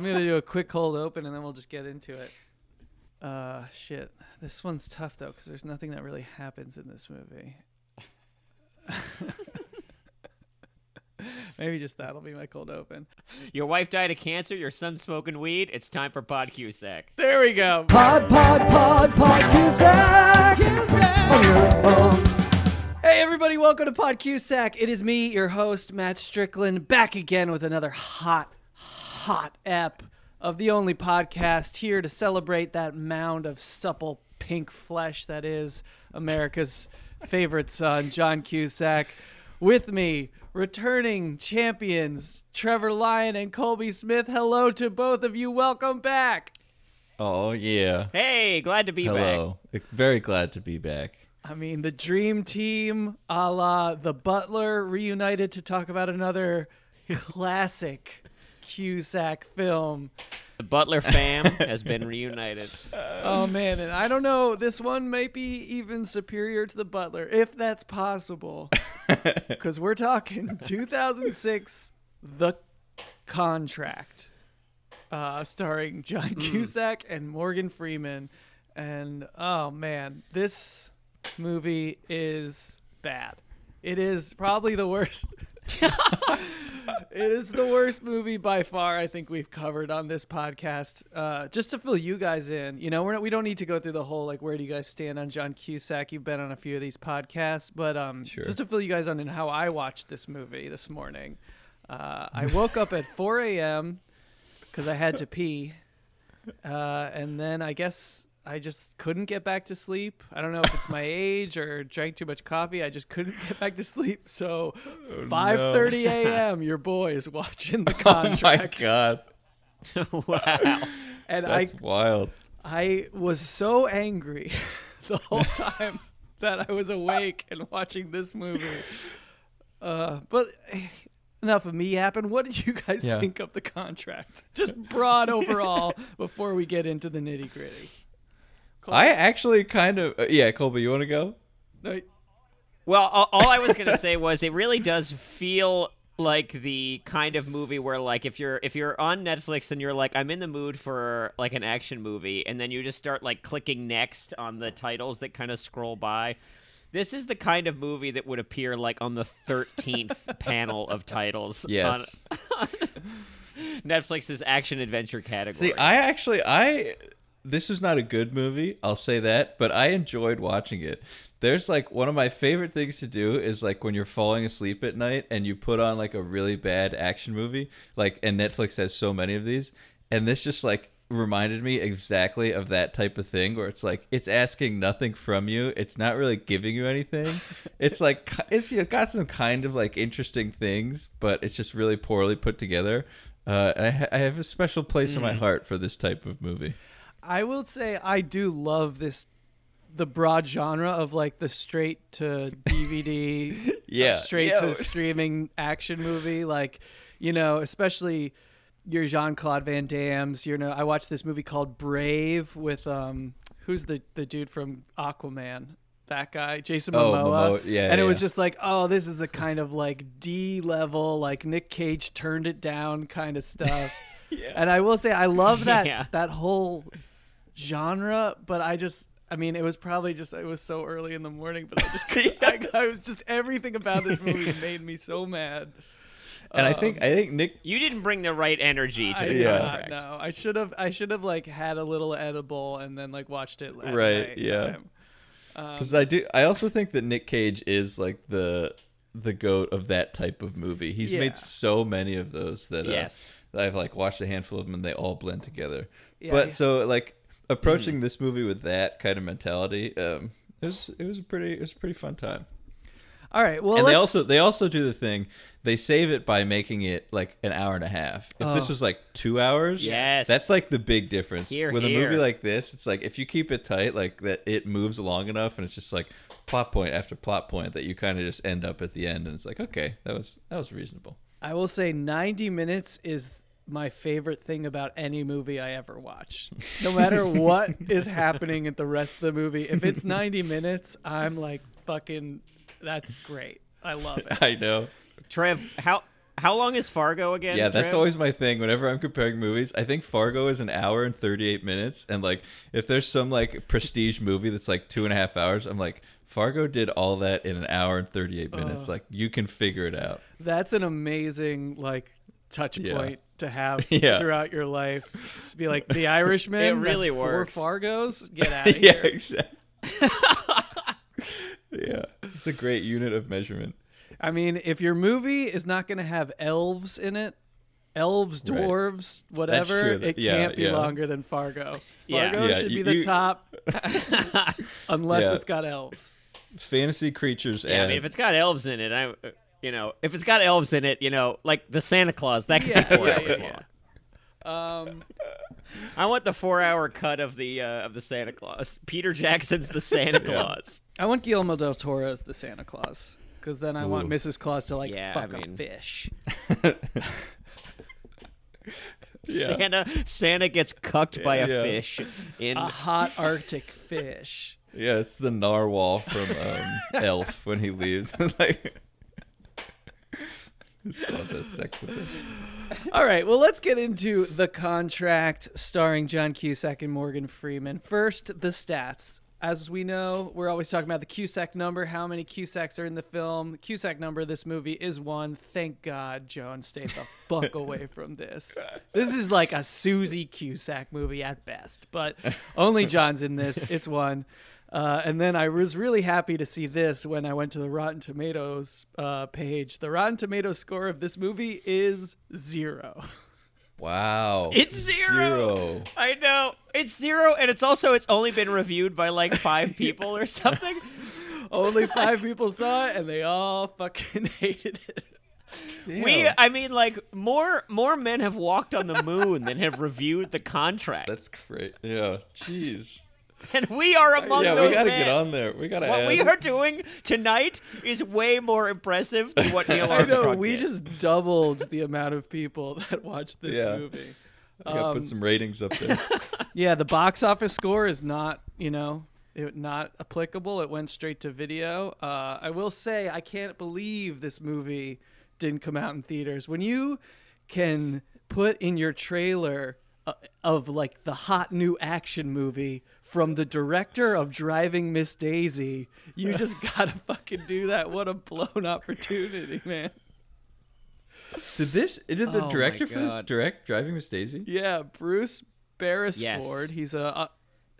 I'm gonna do a quick cold open and then we'll just get into it. Uh, shit. This one's tough though because there's nothing that really happens in this movie. Maybe just that'll be my cold open. Your wife died of cancer. Your son's smoking weed. It's time for Pod Cusack. There we go. Pod, pod, pod, pod, Cusack. On your phone. Hey everybody, welcome to Pod Cusack. It is me, your host Matt Strickland, back again with another hot, hot ep of the only podcast here to celebrate that mound of supple pink flesh that is America's favorite son, John Cusack. With me, returning champions Trevor Lyon and Colby Smith. Hello to both of you. Welcome back. Oh yeah. Hey, glad to be back. Hello. Very glad to be back. I mean, the dream team, a la the Butler, reunited to talk about another classic Cusack film. The Butler fam has been reunited. Oh man, and I don't know, this one might be even superior to the Butler, if that's possible, because we're talking 2006, The Contract, uh, starring John Cusack and Morgan Freeman, and oh man, this movie is bad. It is probably the worst. it is the worst movie by far I think we've covered on this podcast. Uh, just to fill you guys in, you know, we're not, we don't need to go through the whole like where do you guys stand on John Cusack? You've been on a few of these podcasts, but um, Sure. just to fill you guys on in how I watched this movie this morning. Uh, I woke up at 4 a.m. because I had to pee, uh, and then I guess I just couldn't get back to sleep. I don't know if it's my age or drank too much coffee. I just couldn't get back to sleep. So, 5:30 a.m. Your boy is watching the Oh my contract, god. wow. and I That's wild. I was so angry the whole time that I was awake and watching this movie. Uh, but enough of me yapping. What did you guys Yeah. think of the contract? Just broad overall before we get into the nitty gritty. I actually kind of uh, yeah, Colby, you want to go? Well, all, all I was gonna say was it really does feel like the kind of movie where like if you're if you're on Netflix and you're like I'm in the mood for like an action movie and then you just start like clicking next on the titles that kind of scroll by. This is the kind of movie that would appear like on the 13th panel of titles Yes. on Netflix's action adventure category. See, I actually I this was not a good movie, I'll say that, but I enjoyed watching it. There's like one of my favorite things to do is like when you're falling asleep at night and you put on like a really bad action movie, like and Netflix has so many of these, and this just like reminded me exactly of that type of thing where it's like it's asking nothing from you, it's not really giving you anything. it's like it's you know, got some kind of like interesting things, but it's just really poorly put together. Uh, and I, ha- I have a special place in my heart for this type of movie. I will say I do love this the broad genre of like the straight to DVD, Yeah. straight Yeah. to streaming action movie. Like, you know, especially your Jean Claude Van Damme's. You know, I watched this movie called Brave with um, who's the the dude from Aquaman. That guy, Jason Oh, Momoa, Momoa. Yeah, and it was just like, oh, this is a kind of like D level, like Nick Cage turned it down kind of stuff. yeah. And I will say, I love that Yeah. that whole genre, but I just I mean it was probably just it was so early in the morning, but I just couldn't- I, I was just everything about this movie made me so mad. And I think I think Nick you didn't bring the right energy to I the did Yeah. not contract. know. I should have I should have like had a little edible and then like watched it at Right, night yeah. time. because I do I also think that Nick Cage is like the the goat of that type of movie. He's Yeah. made so many of those that uh, Yes. that I've like watched a handful of them and they all blend together. Yeah, but yeah. so like approaching this movie with that kind of mentality, um, it was it was a pretty it was a pretty fun time. All right, well and they let's- also they also do the thing they save it by making it like an hour and a half. If Oh. this was like two hours, Yes. that's like the big difference. Here, With a movie like this, it's like if you keep it tight, like that, it moves long enough, and it's just like plot point after plot point that you kind of just end up at the end, and it's like okay, that was that was reasonable. I will say 90 minutes is my favorite thing about any movie I ever watch. No matter what is happening at the rest of the movie, if it's 90 minutes, I'm like fucking that's great. I love it. I know. Trev, how How long is Fargo again? Yeah, that's Trev? always my thing. Whenever I'm comparing movies, I think Fargo is an hour and 38 minutes, and like if there's some like prestige movie that's like two and a half hours, I'm like Fargo did all that in an hour and 38 minutes. Uh. like you can figure it out. That's an amazing like touch Yeah. point to have Yeah. throughout your life. Just be like the Irishman. It really that's works. Four Fargos. Get out of yeah, here. exactly. yeah, it's a great unit of measurement. I mean, if your movie is not going to have elves in it, elves, Right. dwarves, whatever, it Yeah, can't be yeah. longer than Fargo. Fargo Yeah, should you- be the you- top, unless Yeah. it's got elves. Fantasy creatures. Yeah, I mean, if it's got elves in it, I, uh, you know, if it's got elves in it, you know, like the Santa Claus, that could Yeah, be four yeah, hours yeah, long. Um, I want the four-hour cut of the uh, of the Santa Claus. Peter Jackson's the Santa Claus. I want Guillermo del Toro as the Santa Claus. Because then I want Mrs. Claus to like Yeah, fuck I a mean- fish. Yeah. Santa Santa gets cucked by a Yeah. fish in A hot Arctic fish. yeah, it's the narwhal from um, Elf when he leaves. like, his claws has sex with him. All right, well, let's get into The Contract starring John Cusack and Morgan Freeman. First, the stats. As we know, we're always talking about the Cusack number, how many Cusacks are in the film. The Cusack number of this movie is one. Thank God Joan stay the fuck away from this. This is like a Susie Cusack movie at best, but only John's in this. It's one. Uh, and then I was really happy to see this when I went to the Rotten Tomatoes uh, page. The Rotten Tomatoes score of this movie is zero. Wow. It's zero. I know it's zero, and it's also it's only been reviewed by like five people or something. Only five people saw it, and they all fucking hated it. We, I mean, like more more men have walked on the moon than have reviewed the contract, That's great. Yeah. Jeez. and we are among yeah, those we gotta men. get on there. We gotta. What add... we are doing tonight is way more impressive than what Neil I Armstrong know we did. just doubled the amount of people that watched this Yeah. movie. We gotta Um, put some ratings up there. Yeah, the box office score is not, you know, it, not applicable. It went straight to video. Uh, I will say, I can't believe this movie didn't come out in theaters. When you can put in your trailer of like the hot new action movie from the director of Driving Miss Daisy, you just gotta fucking do that. What a blown opportunity, man. Did this? Did the Oh director for this direct Driving Miss Daisy? Yeah, Bruce Beresford. Yes. He's a,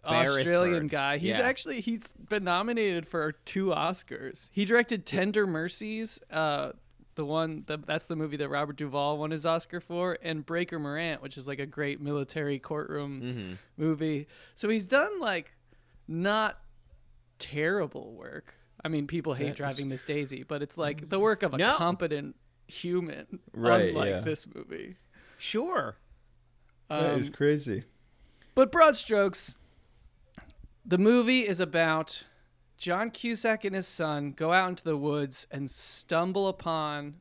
a Beresford. Australian guy. He's Yeah. actually he's been nominated for two Oscars. He directed Tender Mercies, uh, the one the, that's the movie that Robert Duvall won his Oscar for, and Breaker Morant, which is like a great military courtroom Mm-hmm. movie. So he's done like not terrible work. I mean, people hate That is- Driving Miss Daisy, but it's like the work of a No. competent human, Right, unlike yeah. this movie. Sure. that Um, is crazy. But broad strokes, the movie is about John Cusack and his son go out into the woods and stumble upon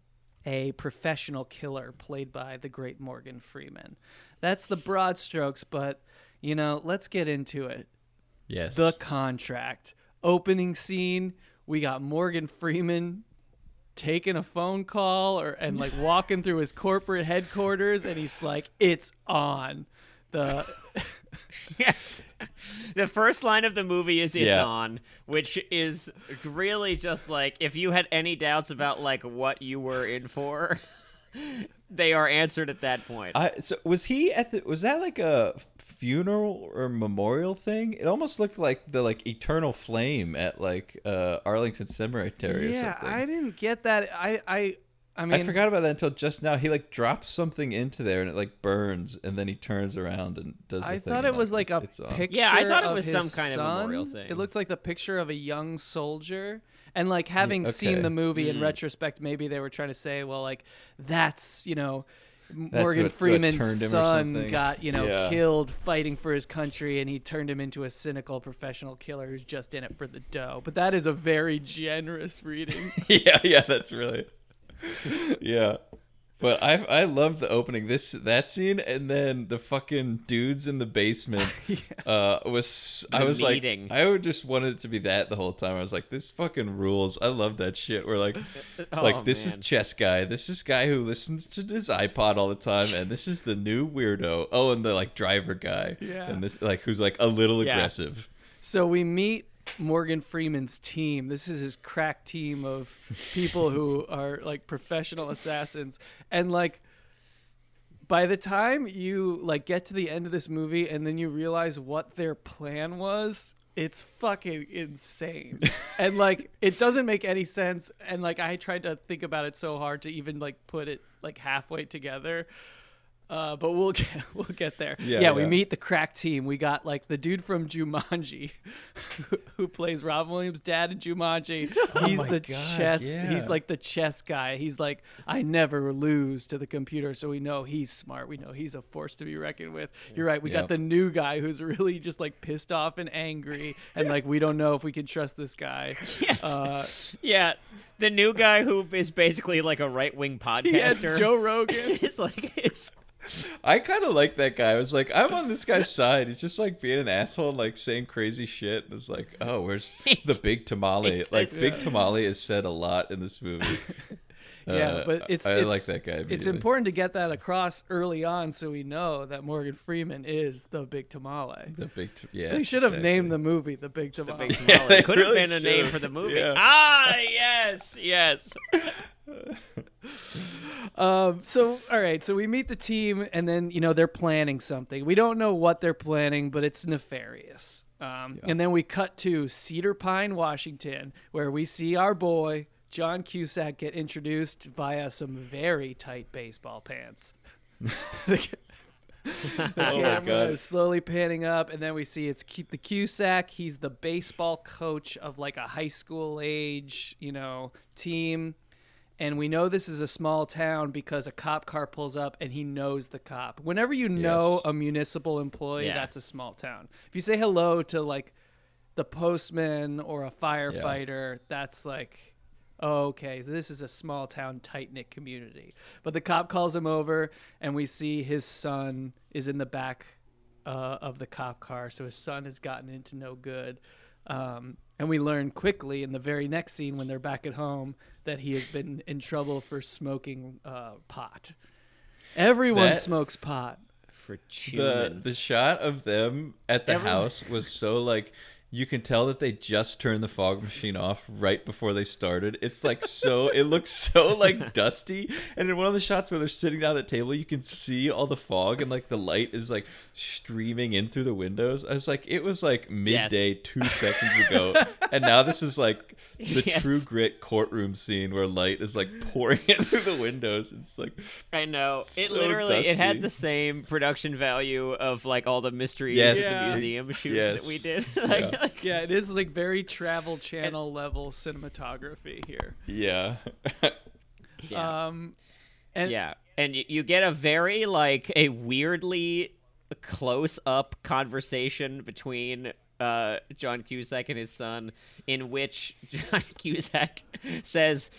a professional killer played by the great Morgan Freeman. That's the broad strokes, but you know, let's get into it. Yes. The contract. Opening scene, we got Morgan Freeman taking a phone call or and like walking through his corporate headquarters and he's like, It's on. The Yes. The first line of the movie is it's Yeah. on, which is really just like if you had any doubts about like what you were in for, they are answered at that point. I so was he at the was that like a funeral or memorial thing? It almost looked like the like eternal flame at like uh Arlington Cemetery or Yeah, something. I didn't get that. I I I mean I forgot about that until just now. He like drops something into there and it like burns, and then he turns around and does. The I thing thought it was like a picture. Yeah, I thought it of was some kind of memorial thing. It looked like the picture of a young soldier. And like having seen the movie in Mm. retrospect, maybe they were trying to say, well, like that's you know, That's Morgan what- what Freeman's turned him or son got you know Yeah. killed fighting for his country, and he turned him into a cynical professional killer who's just in it for the dough. But that is a very generous reading. yeah, yeah, that's really. yeah, But I I love the opening this that scene and then the fucking dudes in the basement yeah. uh was I was meeting. like I would just wanted it to be that the whole time. I was like this fucking rules. I love that shit. We're like Oh, like this is chess guy. This is guy who listens to his iPod all the time and this is the new weirdo. Oh and the like driver guy. Yeah. And this like who's like a little Yeah. aggressive. So we meet Morgan Freeman's team. This is his crack team of people who are like professional assassins. And like by the time you like get to the end of this movie and then you realize what their plan was, it's fucking insane. and like it doesn't make any sense and like I tried to think about it so hard to even like put it like halfway together. Uh, but we'll get we'll get there. Yeah, Yeah, we yeah. meet the crack team. We got like the dude from Jumanji, who, who plays Rob Williams' dad in Jumanji. He's Oh the God, chess. yeah. He's like the chess guy. He's like, I never lose to the computer, so we know he's smart. We know he's a force to be reckoned with. You're right. We got the new guy who's really just like pissed off and angry, and like we don't know if we can trust this guy. Yes. Uh, yeah. The new guy who is basically like a right wing podcaster. yes, Joe Rogan. It's like it's I kind of like that guy. I was like, I'm on this guy's side. He's just like being an asshole and like saying crazy shit. And it's like, oh, where's the big tamale? Like, big tamale is said a lot in this movie. Yeah, Uh, but it's I it's, like that guy. It's important to get that across early on, so we know that Morgan Freeman is the big tamale. The big, t- yeah. They should have named the movie the Big Tamale. the Tamale. big Yeah, tamale. they Could have really been a name for the movie. Yeah. Ah, yes, yes. Um, so all right, so we meet the team, and then you know they're planning something. We don't know what they're planning, but it's nefarious. Um, And then we cut to Cedar Pine, Washington, where we see our boy John Cusack get introduced via some very tight baseball pants. the Oh God. is slowly panning up, and then we see it's the Cusack. He's the baseball coach of like a high school age, you know, team. And we know this is a small town because a cop car pulls up and he knows the cop. Whenever you know a municipal employee, Yeah. that's a small town. If you say hello to like the postman or a firefighter, that's like, okay, so this is a small town, tight knit community. But the cop calls him over, and we see his son is in the back uh, of the cop car. So his son has gotten into no good. Um, and we learn quickly in the very next scene when they're back at home that he has been in trouble for smoking uh, pot. Everyone That- smokes pot. For the the shot of them at the Everyone- house was so like you can tell that they just turned the fog machine off right before they started. It's like so it looks so like dusty. And in one of the shots where they're sitting down at the table, you can see all the fog and like the light is like streaming in through the windows. I was like, it was like midday two seconds ago. and now this is like the Yes. true grit courtroom scene where light is like pouring in through the windows. It's like I know. It so literally it had the same production value of like all the mysteries Yes. at Yeah. the museum shoots Yes. that we did. like, Yeah. Like- Yeah, it is like very travel channel level cinematography here. yeah. yeah. Um, and yeah. And you, you get a very like a weirdly close up conversation between uh, John Cusack and his son, in which John Cusack says,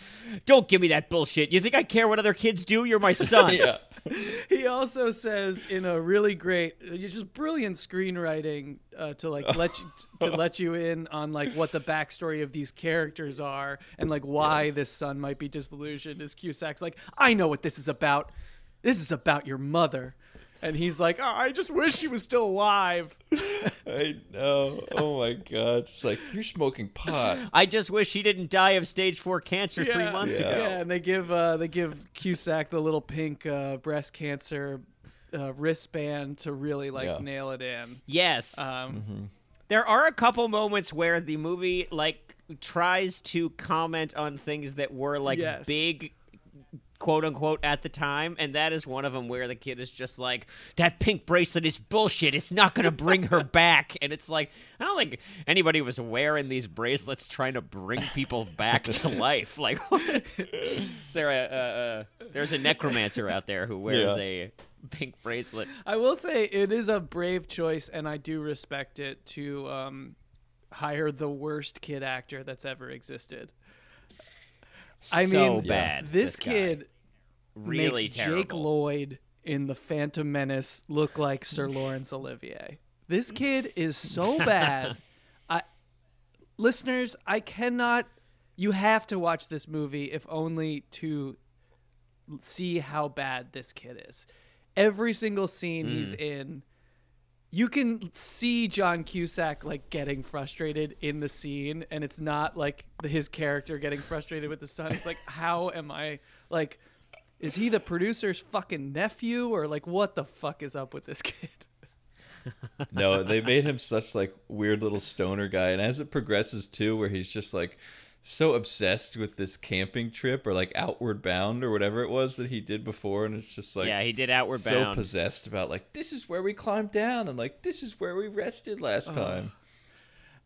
"Don't give me that bullshit. You think I care what other kids do? You're my son." yeah. he also says in a really great, uh, just brilliant screenwriting uh, to like let you to let you in on like what the backstory of these characters are and like why this son might be disillusioned. Is Cusack's like, I know what this is about. This is about your mother. And he's like, oh, I just wish she was still alive. I know. Oh my god. Just like you're smoking pot. I just wish he didn't die of stage four cancer three months Yeah. ago. Yeah, and they give uh, they give Cusack the little pink uh, breast cancer uh, wristband to really like Yeah. nail it in. Yes. Um, There are a couple moments where the movie like tries to comment on things that were like Yes. big quote unquote at the time and that is one of them where the kid is just like that pink bracelet is bullshit it's not going to bring her back and it's like i don't think anybody was wearing these bracelets trying to bring people back to life like what? is there a, a, a there's a necromancer out there who wears Yeah. a pink bracelet I will say it is a brave choice, and I do respect it to um, hire the worst kid actor that's ever existed. I so mean, bad This guy. kid really makes terrible. Jake Lloyd in the Phantom Menace look like Sir Laurence Olivier. This kid is so bad. I listeners, I cannot you have to watch this movie if only to see how bad this kid is. Every single scene he's mm. in you can see John Cusack like getting frustrated in the scene, and it's not like his character getting frustrated with the son. It's like, "How am I like? Is he the producer's fucking nephew, or like what the fuck is up with this kid?" no, they made him such like weird little stoner guy, and as it progresses too, where he's just like so obsessed with this camping trip or like Outward Bound or whatever it was that he did before, and it's just like yeah, he did Outward so Bound. So possessed about like this is where we climbed down and like this is where we rested last time.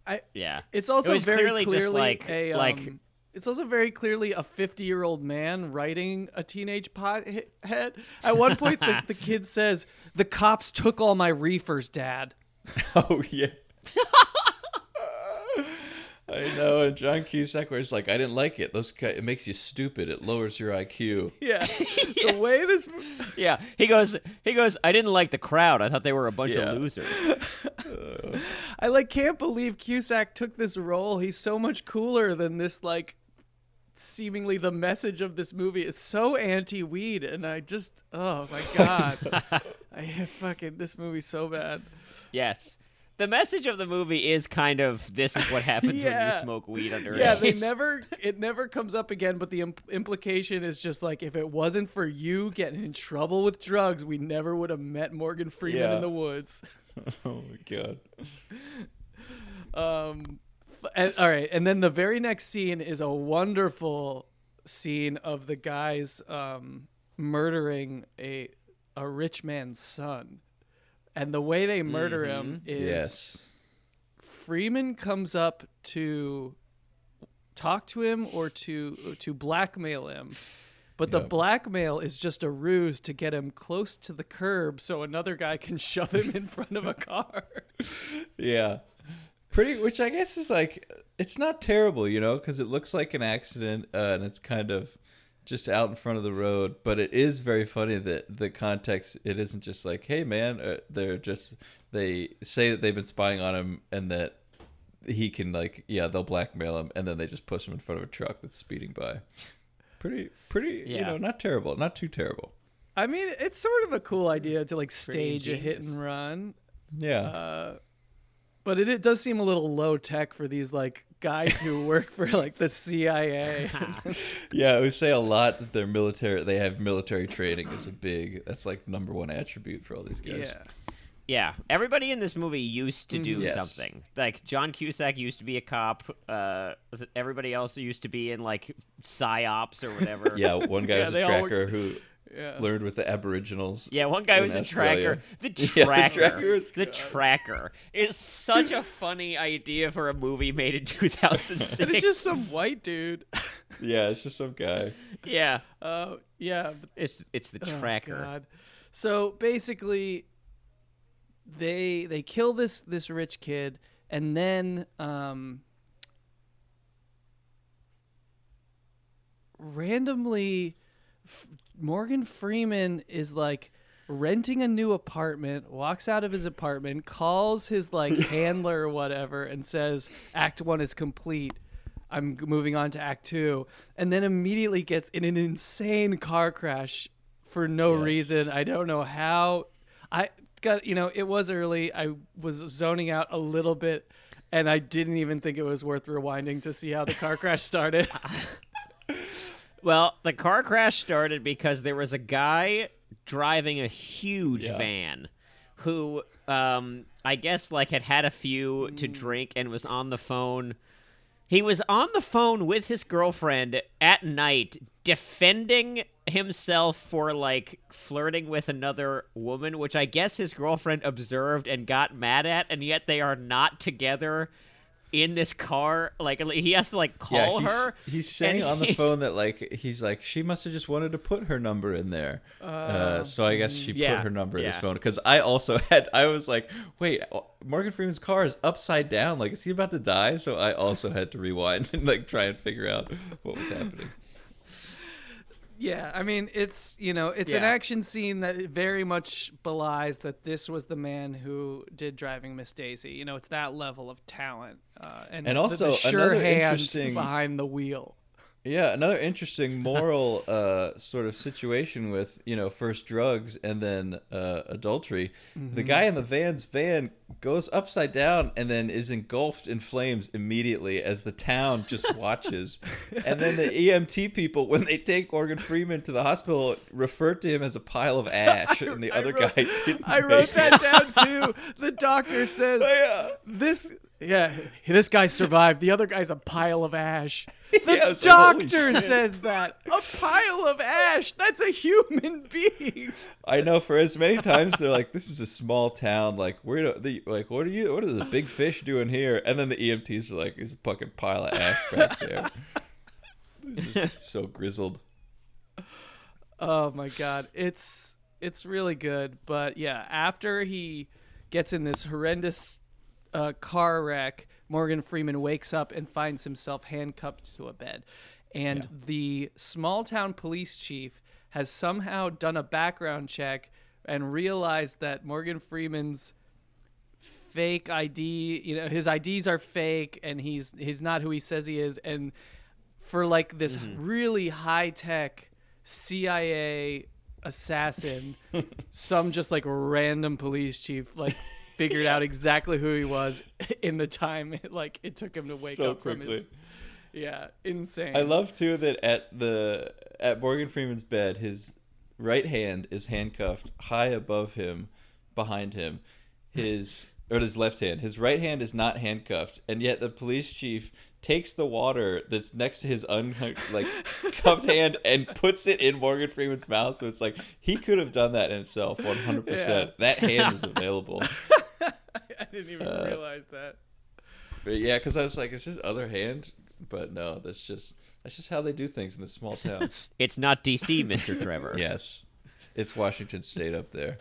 I yeah, It's also was very clearly clearly, just like- a um, like- It's also very clearly a 50 year old man writing a teenage pothead. At one point, the, the kid says, "The cops took all my reefers, Dad." Oh yeah. I know, and John Cusack, where he's like, I didn't like it. Those, ki- it makes you stupid. It lowers your IQ. Yeah, the way this. yeah. He goes, he goes. I didn't like the crowd. I thought they were a bunch Yeah. of losers. I like can't believe Cusack took this role. He's so much cooler than this like seemingly the message of this movie is so anti-weed and I just oh my god. I fucking this movie's so bad. yes. The message of the movie is kind of this is what happens when you smoke weed underage. Yeah, they never it never comes up again but the imp- implication is just like if it wasn't for you getting in trouble with drugs, we never would have met Morgan Freeman Yeah. in the woods. Oh my god. Um, and, all right, and then the very next scene is a wonderful scene of the guys um, murdering a a rich man's son, and the way they murder him is Yes. Freeman comes up to talk to him or to to blackmail him. But the Yep. blackmail is just a ruse to get him close to the curb so another guy can shove him in front of a car. Yeah. Pretty, which I guess is like, it's not terrible, you know, because it looks like an accident uh, and it's kind of just out in front of the road. But it is very funny that the context, it isn't just like, hey, man, uh, they're just, they say that they've been spying on him and that he can, like, yeah, they'll blackmail him and then they just push him in front of a truck that's speeding by. Pretty, pretty, you know, not terrible, not too terrible. I mean, it's sort of a cool idea to like stage a hit and run, Yeah. uh, but it, it does seem a little low tech for these like guys who work for like the CIA. Yeah, we say a lot that they're military. They have military training is a big. That's like number one attribute for all these guys. yeah, Yeah, everybody in this movie used to do Yes. something. Like John Cusack used to be a cop. Uh, everybody else used to be in like psyops or whatever. Yeah, one guy Yeah, was they a all work- tracker who yeah. learned with the Aboriginals. Yeah, one guy in was a tracker. The Yeah, the tracker. tracker is the tracker is such a funny idea for a movie made in 2006. And it's just some white dude. Yeah, it's just some guy. yeah, Uh, yeah, but it's it's the Oh, tracker. God. So basically, they they kill this this rich kid, and then um, randomly, F- Morgan Freeman is like renting a new apartment. Walks out of his apartment, calls his like handler or whatever, and says, "Act one is complete." I'm moving on to Act Two, and then immediately gets in an insane car crash for no Yes. reason. I don't know how. I got you know it was early. I was zoning out a little bit, and I didn't even think it was worth rewinding to see how the car crash started. Well, the car crash started because there was a guy driving a huge Yeah. van who um I guess like had had a few to Mm. drink and was on the phone. He was on the phone with his girlfriend at night defending himself for like flirting with another woman, which I guess his girlfriend observed and got mad at and yet they are not together in this car like he has to like call yeah, he's, her He's saying on the he's- phone that like he's like she must have just wanted to put her number in there. Uh, so I guess she yeah, put her number in his phone because I also had I was like, wait, uh, Morgan Freeman's car is upside down. Like, is he about to die? So I also had to rewind and like try and figure out what was happening. Yeah, I mean, it's you know, it's an action scene that very much belies that this was the man who did driving Miss Daisy. You know, it's that level of talent, uh, and And also, the, sure another hand interesting- behind the wheel. Yeah, another interesting moral uh, sort of situation with you know first drugs and then uh, adultery. Mm-hmm. The guy in the van's van goes upside down and then is engulfed in flames immediately as the town just watches. and then the EMT people, when they take Morgan Freeman to the hospital, refer to him as a pile of ash, and the I other wrote- guy didn't. I wrote that it. down too. The doctor says Yeah. this. Yeah, this guy survived. The other guy's a pile of ash. The Yeah, was like, doctor says that. A pile of ash. That's a human being. I know for as many times they're like, "This is a small town. Like, we're the like, what are you? What is the big fish doing here?" And then the EMTs are like, "There's a fucking pile of ash back there." So grizzled. Oh my god, it's it's really good. But yeah, after he gets in this horrendous uh, car wreck, Morgan Freeman wakes up and finds himself handcuffed to a bed, and the small town police chief has somehow done a background check and realized that Morgan Freeman's fake ID, you know, his IDs are fake and he's he's not who he says he is. And for like this really high tech CIA assassin, some just like random police chief like figured out exactly who he was in the time it, like it took him to wake So up from his quickly. Yeah, insane. I love too that at the at Morgan Freeman's bed, his right hand is handcuffed high above him, behind him. His or his left hand. His right hand is not handcuffed, and yet the police chief takes the water that's next to his un like cuffed hand and puts it in Morgan Freeman's mouth. So it's like he could have done that himself, one hundred Yeah. percent. That hand is available. I didn't even Uh, realize that. But yeah, because I was like, is his other hand? But no, that's just that's just how they do things in this small town. It's not DC, Mr. Trevor. Yes, it's Washington State up there.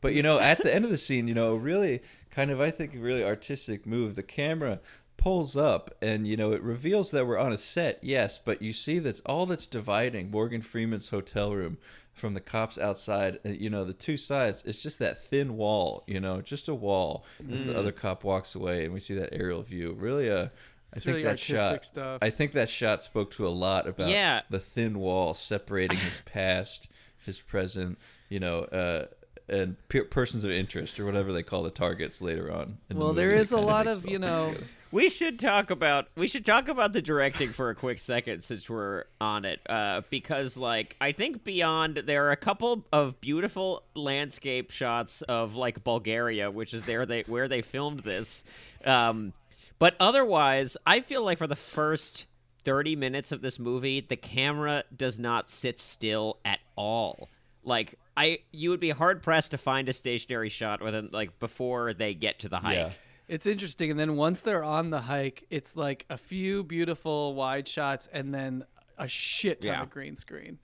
But you know, at the end of the scene, you know, really kind of I think a really artistic move. The camera pulls up, and you know, it reveals that we're on a set. Yes, but you see that's all that's dividing Morgan Freeman's hotel room from the cops outside. uh, You know, the two sides. It's just that thin wall. You know, just a wall as the other cop walks away, and we see that aerial view. Really, uh, I It's think really that artistic shot. stuff. I think that shot spoke to a lot about Yeah. the thin wall separating his past, his present, you know, uh, and pe- persons of interest or whatever they call the targets later on. in the Well, there movie. is a lot of, you know, together. We should talk about we should talk about the directing for a quick second since we're on it, uh, because like I think beyond there are a couple of beautiful landscape shots of like Bulgaria, which is there they where they filmed this, um, but otherwise I feel like for the first thirty minutes of this movie, the camera does not sit still at all. Like I, you would be hard pressed to find a stationary shot within like before they get to the hike. Yeah. It's interesting, and then once they're on the hike, it's like a few beautiful wide shots, and then a shit ton Yeah. of green screen.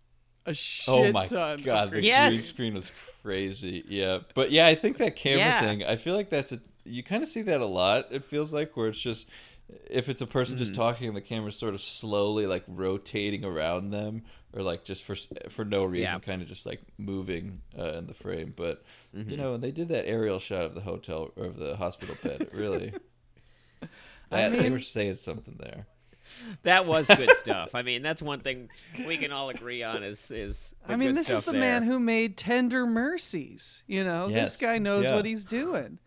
A shit Oh my ton. god, the green Yes. green screen was crazy. Yeah, but yeah, I think that camera Yeah. thing. I feel like that's a you kind of see that a lot. It feels like where it's just if it's a person Mm. just talking and the camera's sort of slowly like rotating around them or like just for for no reason Yeah. kind of just like moving uh, in the frame but Mm-hmm. you know when they did that aerial shot of the hotel or of the hospital bed really that, they mean- were saying something there That was good stuff. I mean, that's one thing we can all agree on is is. The I mean, good this is the there. man who made Tender Mercies. You know, this guy knows Yeah. what he's doing.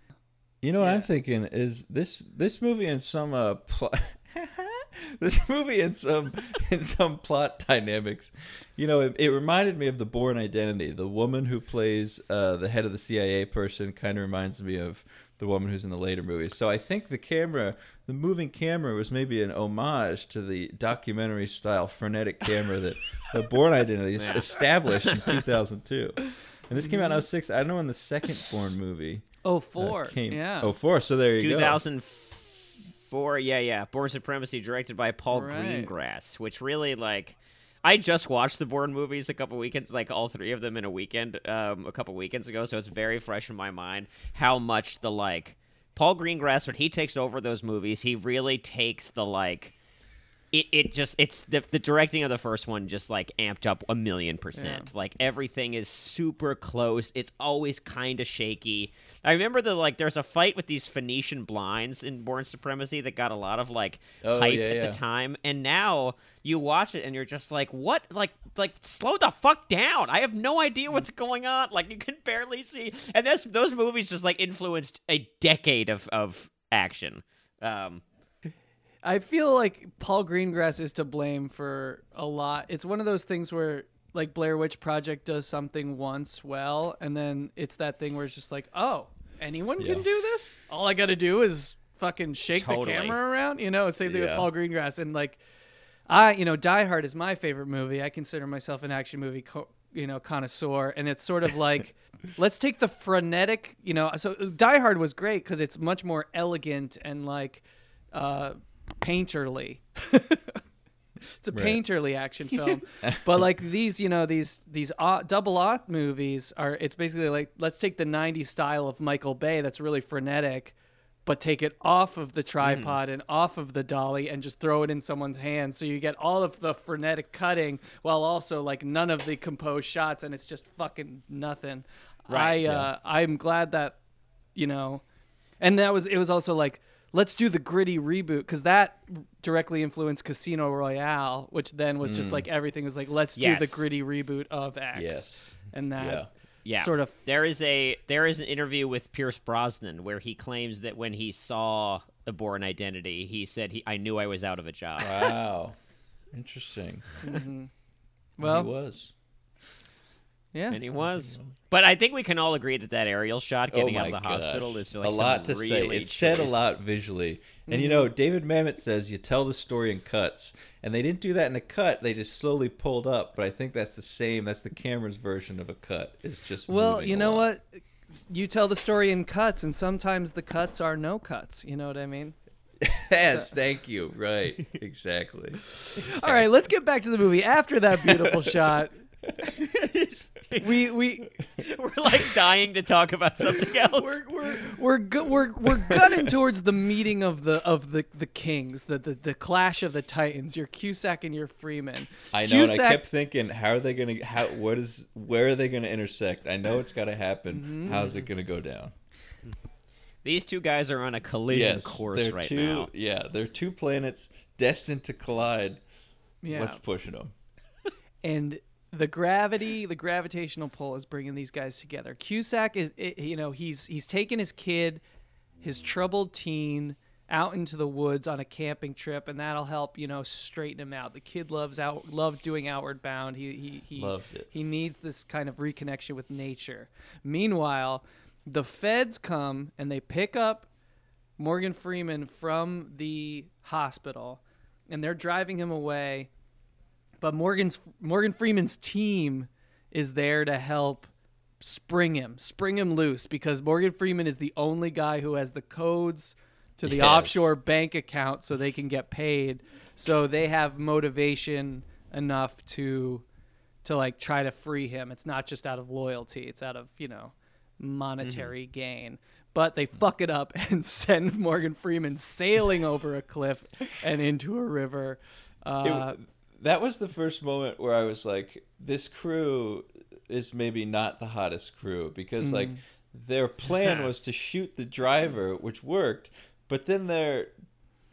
You know what I'm thinking is this this movie in some uh plot this movie in some in some plot dynamics. You know, it, it reminded me of the Bourne Identity. The woman who plays uh, the head of the CIA person kind of reminds me of the woman who's in the later movies. So I think the camera, the moving camera, was maybe an homage to the documentary style frenetic camera that the Bourne Identity Yeah. established in 2002. And this came out in 06. I don't know when the second Bourne movie Oh, uh, came. yeah. Oh, four. So there you go. 2004. Yeah, yeah. Bourne Supremacy, directed by Paul Right. Greengrass, which really like. I just watched the Bourne movies a couple weekends, like all three of them in a weekend, um, a couple weekends ago. So it's very fresh in my mind how much the like Paul Greengrass when he takes over those movies, he really takes the like it, it just it's the the directing of the first one just like amped up a million percent. Like everything is super close. It's always kind of shaky. I remember the like there's a fight with these Venetian blinds in Bourne Supremacy that got a lot of like Oh, hype yeah, at yeah. the time, and now you watch it and you're just like, what? Like like slow the fuck down. I have no idea what's going on. Like you can barely see. And that's those movies just like influenced a decade of of action. Um, I feel like Paul Greengrass is to blame for a lot. It's one of those things where like Blair Witch Project does something once well, and then it's that thing where it's just like, oh, anyone can do this. All I got to do is fucking shake Totally. the camera around, you know. Same thing with Paul Greengrass, and like, I, you know, Die Hard is my favorite movie. I consider myself an action movie. Co- you know, connoisseur, and it's sort of like, let's take the frenetic, you know. So Die Hard was great because it's much more elegant and like, uh, painterly. it's a Right. painterly action film, but like these, you know, these these double aught movies are. It's basically like let's take the '90s style of Michael Bay that's really frenetic, but take it off of the tripod and off of the dolly and just throw it in someone's hands. So you get all of the frenetic cutting while also like none of the composed shots, and it's just fucking nothing. Right, I uh, I'm glad that you know, and that was it was also like let's do the gritty reboot because that directly influenced Casino Royale, which then was just like everything was like let's do the Mm. Gritty reboot of X, Yes. and that Yeah. Yeah. sort of There is a there is an interview with Pierce Brosnan where he claims that when he saw a Bourne Identity, he said he I knew I was out of a job. Wow. Interesting. well he was. Yeah And he was. But I think we can all agree that that aerial shot oh getting oh out of the hospital is like a lot to some say. really It said a lot visually. And you mm-hmm. know, David Mamet says you tell the story in cuts. And they didn't do that in a cut. They just slowly pulled up. But I think that's the same. That's the camera's version of a cut. It's just well you know along. what you tell the story in cuts and sometimes the cuts are no cuts you know what i mean yes, thank you. Right. Exactly. all right let's get back to the movie after that beautiful shot we we We're like dying to talk about something else. we're we're we're, gu- we're we're gunning towards the meeting of the of the the kings, the the, the clash of the titans. Your Cusack and your Freeman. I know, and I kept thinking, how are they gonna? How? What is? Where are they gonna intersect? I know it's got to happen. Mm-hmm. How's it gonna go down? These two guys are on a collision Yes, course right two. now. Yeah, they're two planets destined to collide. Yeah, What's pushing them? and the gravity, the gravitational pull is bringing these guys together. Cusack is, you know, he's he's taken his kid, his troubled teen, out into the woods on a camping trip, and that'll help, you know, straighten him out. The kid loves out, loved doing Outward Bound. He he he Loved it. He needs this kind of reconnection with nature. Meanwhile, the feds come and they pick up Morgan Freeman from the hospital, and they're driving him away. But Morgan's Morgan Freeman's team is there to help spring him, spring him loose because Morgan Freeman is the only guy who has the codes to the Yes. offshore bank account so they can get paid. So they have motivation enough to to like try to free him. It's not just out of loyalty, it's out of, you know, monetary Mm-hmm. gain. But they fuck it up and send Morgan Freeman sailing over a cliff and into a river. It- Uh, that was the first moment where I was like, this crew is maybe not the hottest crew because like mm. their plan was to shoot the driver, which worked, but then they're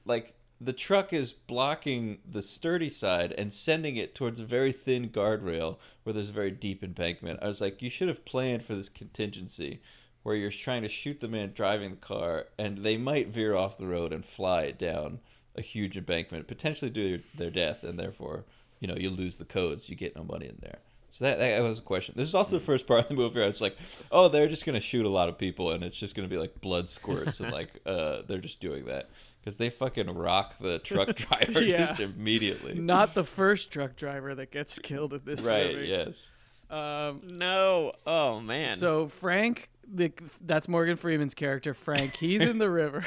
like the truck is blocking the sturdy side and sending it towards a very thin guardrail where there's a very deep embankment. I was like, you should have planned for this contingency where you're trying to shoot the man driving the car and they might veer off the road and fly it down a huge embankment, potentially do their death, and therefore, you know, you lose the codes, you get no money in there. So that, that was a question. This is also the first part of the movie where I was like, oh, they're just gonna shoot a lot of people, and it's just gonna be like blood squirts, and like uh, they're just doing that because they fucking rock the truck driver Yeah. just immediately. not the first truck driver that gets killed at this right? movie. Yes. Um, No. Oh man. so Frank, the, that's Morgan Freeman's character, Frank. He's in the river,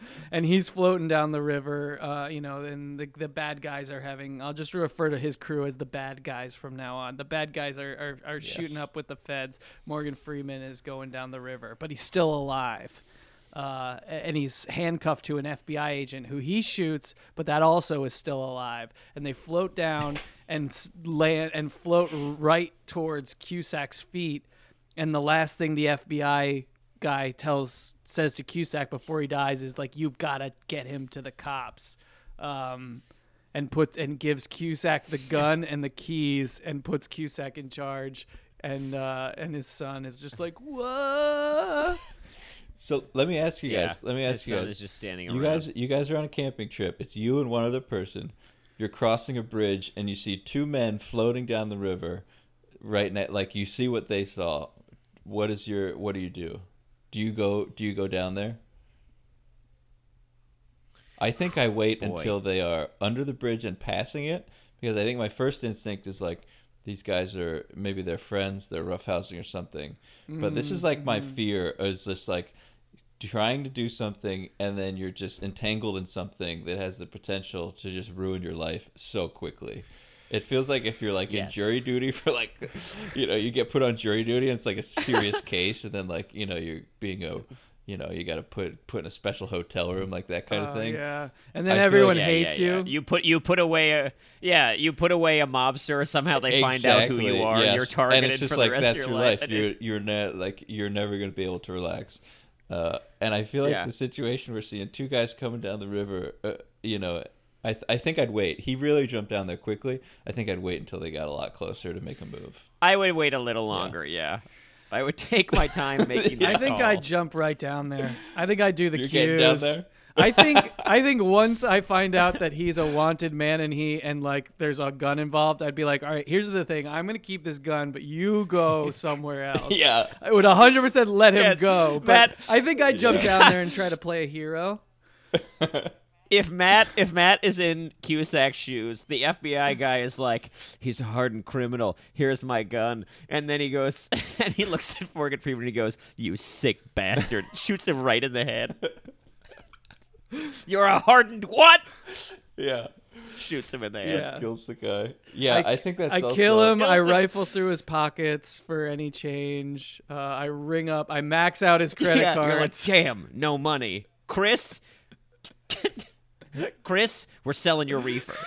and he's floating down the river. Uh, you know, and the the bad guys are having. I'll just refer to his crew as the bad guys from now on. The bad guys are are, are shooting up with the feds. Morgan Freeman is going down the river, but he's still alive. Uh, and he's handcuffed to an FBI agent who he shoots, but that also is still alive. And they float down and s- land and float right towards Cusack's feet. And the last thing the FBI guy tells says to Cusack before he dies is like, "You've got to get him to the cops." Um, and puts and gives Cusack the gun and the keys and puts Cusack in charge. And uh, and his son is just like, "What?" So let me ask you Yeah, guys. Let me his ask you son guys. is just standing you around. guys, you guys are on a camping trip. It's you and one other person. You're crossing a bridge, and you see two men floating down the river. Right now, like you see what they saw. What is your? What do you do? Do you go? Do you go down there? I think I wait Boy. until they are under the bridge and passing it because I think my first instinct is like these guys are maybe they're friends, they're roughhousing or something. But this is like my mm. fear is just like trying to do something and then you're just entangled in something that has the potential to just ruin your life so quickly. It feels like if you're like in jury duty for like, you know, you get put on jury duty and it's like a serious case, and then like you know you're being a, you know, you got to put put in a special hotel room like that kind of Oh, thing. yeah. And then feel everyone like- Yeah, yeah, hates yeah. you. You put you put away a yeah. You put away a mobster. Or somehow they find out who you are. yes. You're targeted and it's just for like the rest that's of your your life. And You're it- you're ne- like you're never gonna be able to relax. Uh, and I feel like Yeah. the situation we're seeing two guys coming down the river. Uh, you know, I th- I think I'd wait. He really jumped down there quickly. I think I'd wait until they got a lot closer to make a move. I would wait a little longer. Yeah, I would take my time making. I that think call. I jump right down there. I think I do the You're cues. down there? I think I think once I find out that he's a wanted man and he and like there's a gun involved, I'd be like, all right, here's the thing. I'm gonna keep this gun, but you go somewhere else. Yeah. I would 100 percent let him Yes, go. But Matt- I think I jump down there and try to play a hero. If Matt if Matt is in Cusack's shoes, the FBI guy is like, he's a hardened criminal. Here's my gun, and then he goes and he looks at Morgan Freeman and he goes, "You sick bastard!" Shoots him right in the head. You're a hardened what? Yeah. Shoots him in the head. Yeah. Kills the guy. Yeah, I, think that's. I also, kill him. I Kills him. rifle through his pockets for any change. Uh, I ring up. I max out his credit yeah, you're like, cards. damn, no money. Chris, Chris, we're selling your reefer.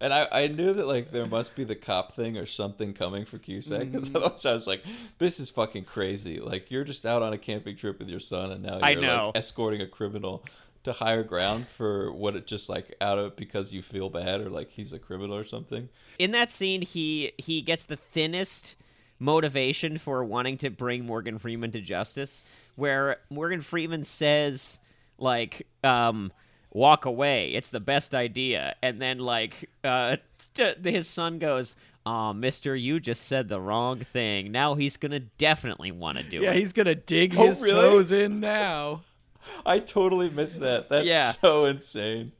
And I, I knew that like there must be the cop thing or something coming for Cusack because Mm-hmm. otherwise I was like, this is fucking crazy. Like you're just out on a camping trip with your son and now you're I know. like escorting a criminal to higher ground for what it just like out of because you feel bad or like he's a criminal or something. in that scene he he gets the thinnest motivation for wanting to bring Morgan Freeman to justice where Morgan Freeman says like um walk away it's the best idea and then like uh th- his son goes Oh, mister, you just said the wrong thing. Now he's going to definitely want to do yeah, it. Yeah, he's gonna dig Oh, his really? toes in now. I totally missed that. That's Yeah. so insane.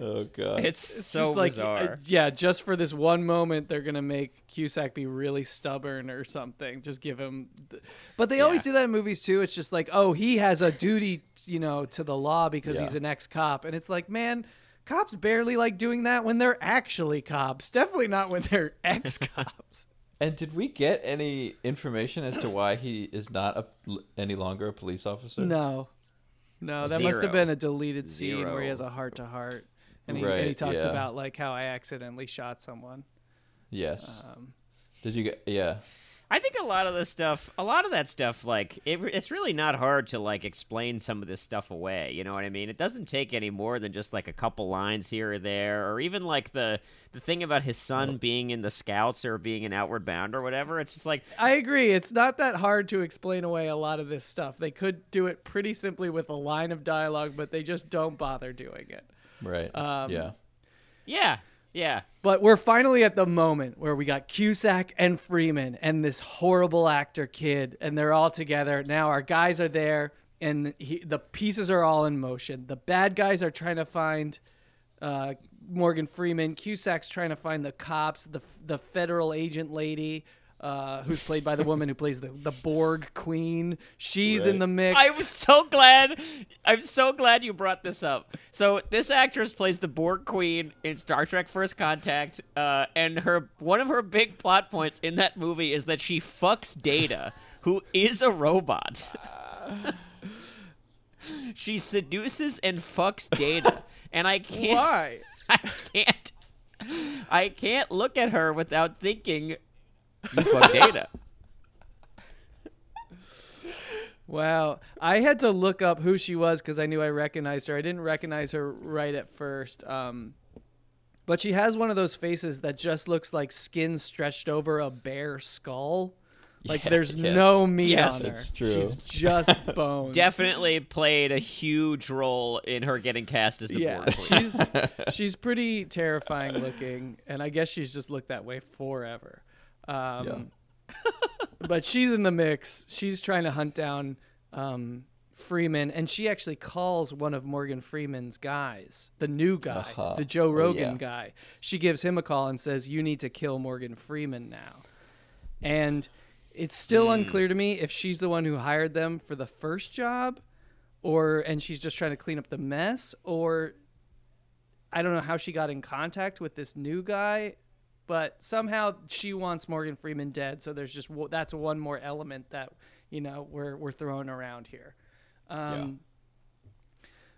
Oh god. It's, It's so just like, bizarre. uh, yeah, just for this one moment, they're gonna make Cusack be really stubborn or something. Just give him. Th- but they always do that in movies too. It's just like, oh, he has a duty, you know, to the law because Yeah. he's an ex-cop, and it's like, man. Cops barely like doing that when they're actually cops. Definitely not when they're ex-cops. and did we get any information as to why he is not a, any longer a police officer? no, no, that must have been a deleted scene where he has a heart-to-heart, and he, and he talks yeah. about like how I accidentally shot someone. Yes. Um, did you get? Yeah. I think a lot of this stuff, a lot of that stuff, like it, it's really not hard to like explain some of this stuff away. You know what I mean? It doesn't take any more than just like a couple lines here or there, or even like the the thing about his son being in the Scouts or being an Outward Bound or whatever. It's just like I agree. It's not that hard to explain away a lot of this stuff. They could do it pretty simply with a line of dialogue, but they just don't bother doing it. Right. Um, yeah. yeah, yeah, But we're finally at the moment where we got Cusack and Freeman and this horrible actor kid, and they're all together. Now our guys are there, and he, the pieces are all in motion. The bad guys are trying to find uh, Morgan Freeman. Cusack's trying to find the cops, the the federal agent lady. Uh, who's played by the woman who plays the, the Borg Queen? She's in the mix. I was so glad. I'm so glad you brought this up. So this actress plays the Borg Queen in Star Trek: First Contact, uh, and her one of her big plot points in that movie is that she fucks Data, who is a robot. She seduces and fucks Data, and I can't. Why? I can't. I can't look at her without thinking you fuck Data. Wow. I had to look up who she was because I knew I recognized her. I didn't recognize her right at first. Um, but she has one of those faces that just looks like skin stretched over a bare skull. Like Yeah, there's yes. no meat Yes, on her. it's true. She's just bones. Definitely played a huge role in her getting cast as the Yeah, Borg Queen. she's she's pretty terrifying looking, and I guess she's just looked that way forever. Um, but she's in the mix. She's trying to hunt down um, Freeman, and she actually calls one of Morgan Freeman's guys, the new guy, Uh-huh. the Joe Oh, Rogan yeah. guy. She gives him a call and says, "You need to kill Morgan Freeman now." And it's still Hmm. unclear to me if she's the one who hired them for the first job, or and she's just trying to clean up the mess, or I don't know how she got in contact with this new guy, but somehow she wants Morgan Freeman dead. So there's just that's one more element that you know we're we're throwing around here. Um,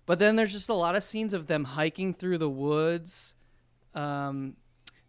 But then there's just a lot of scenes of them hiking through the woods. Um,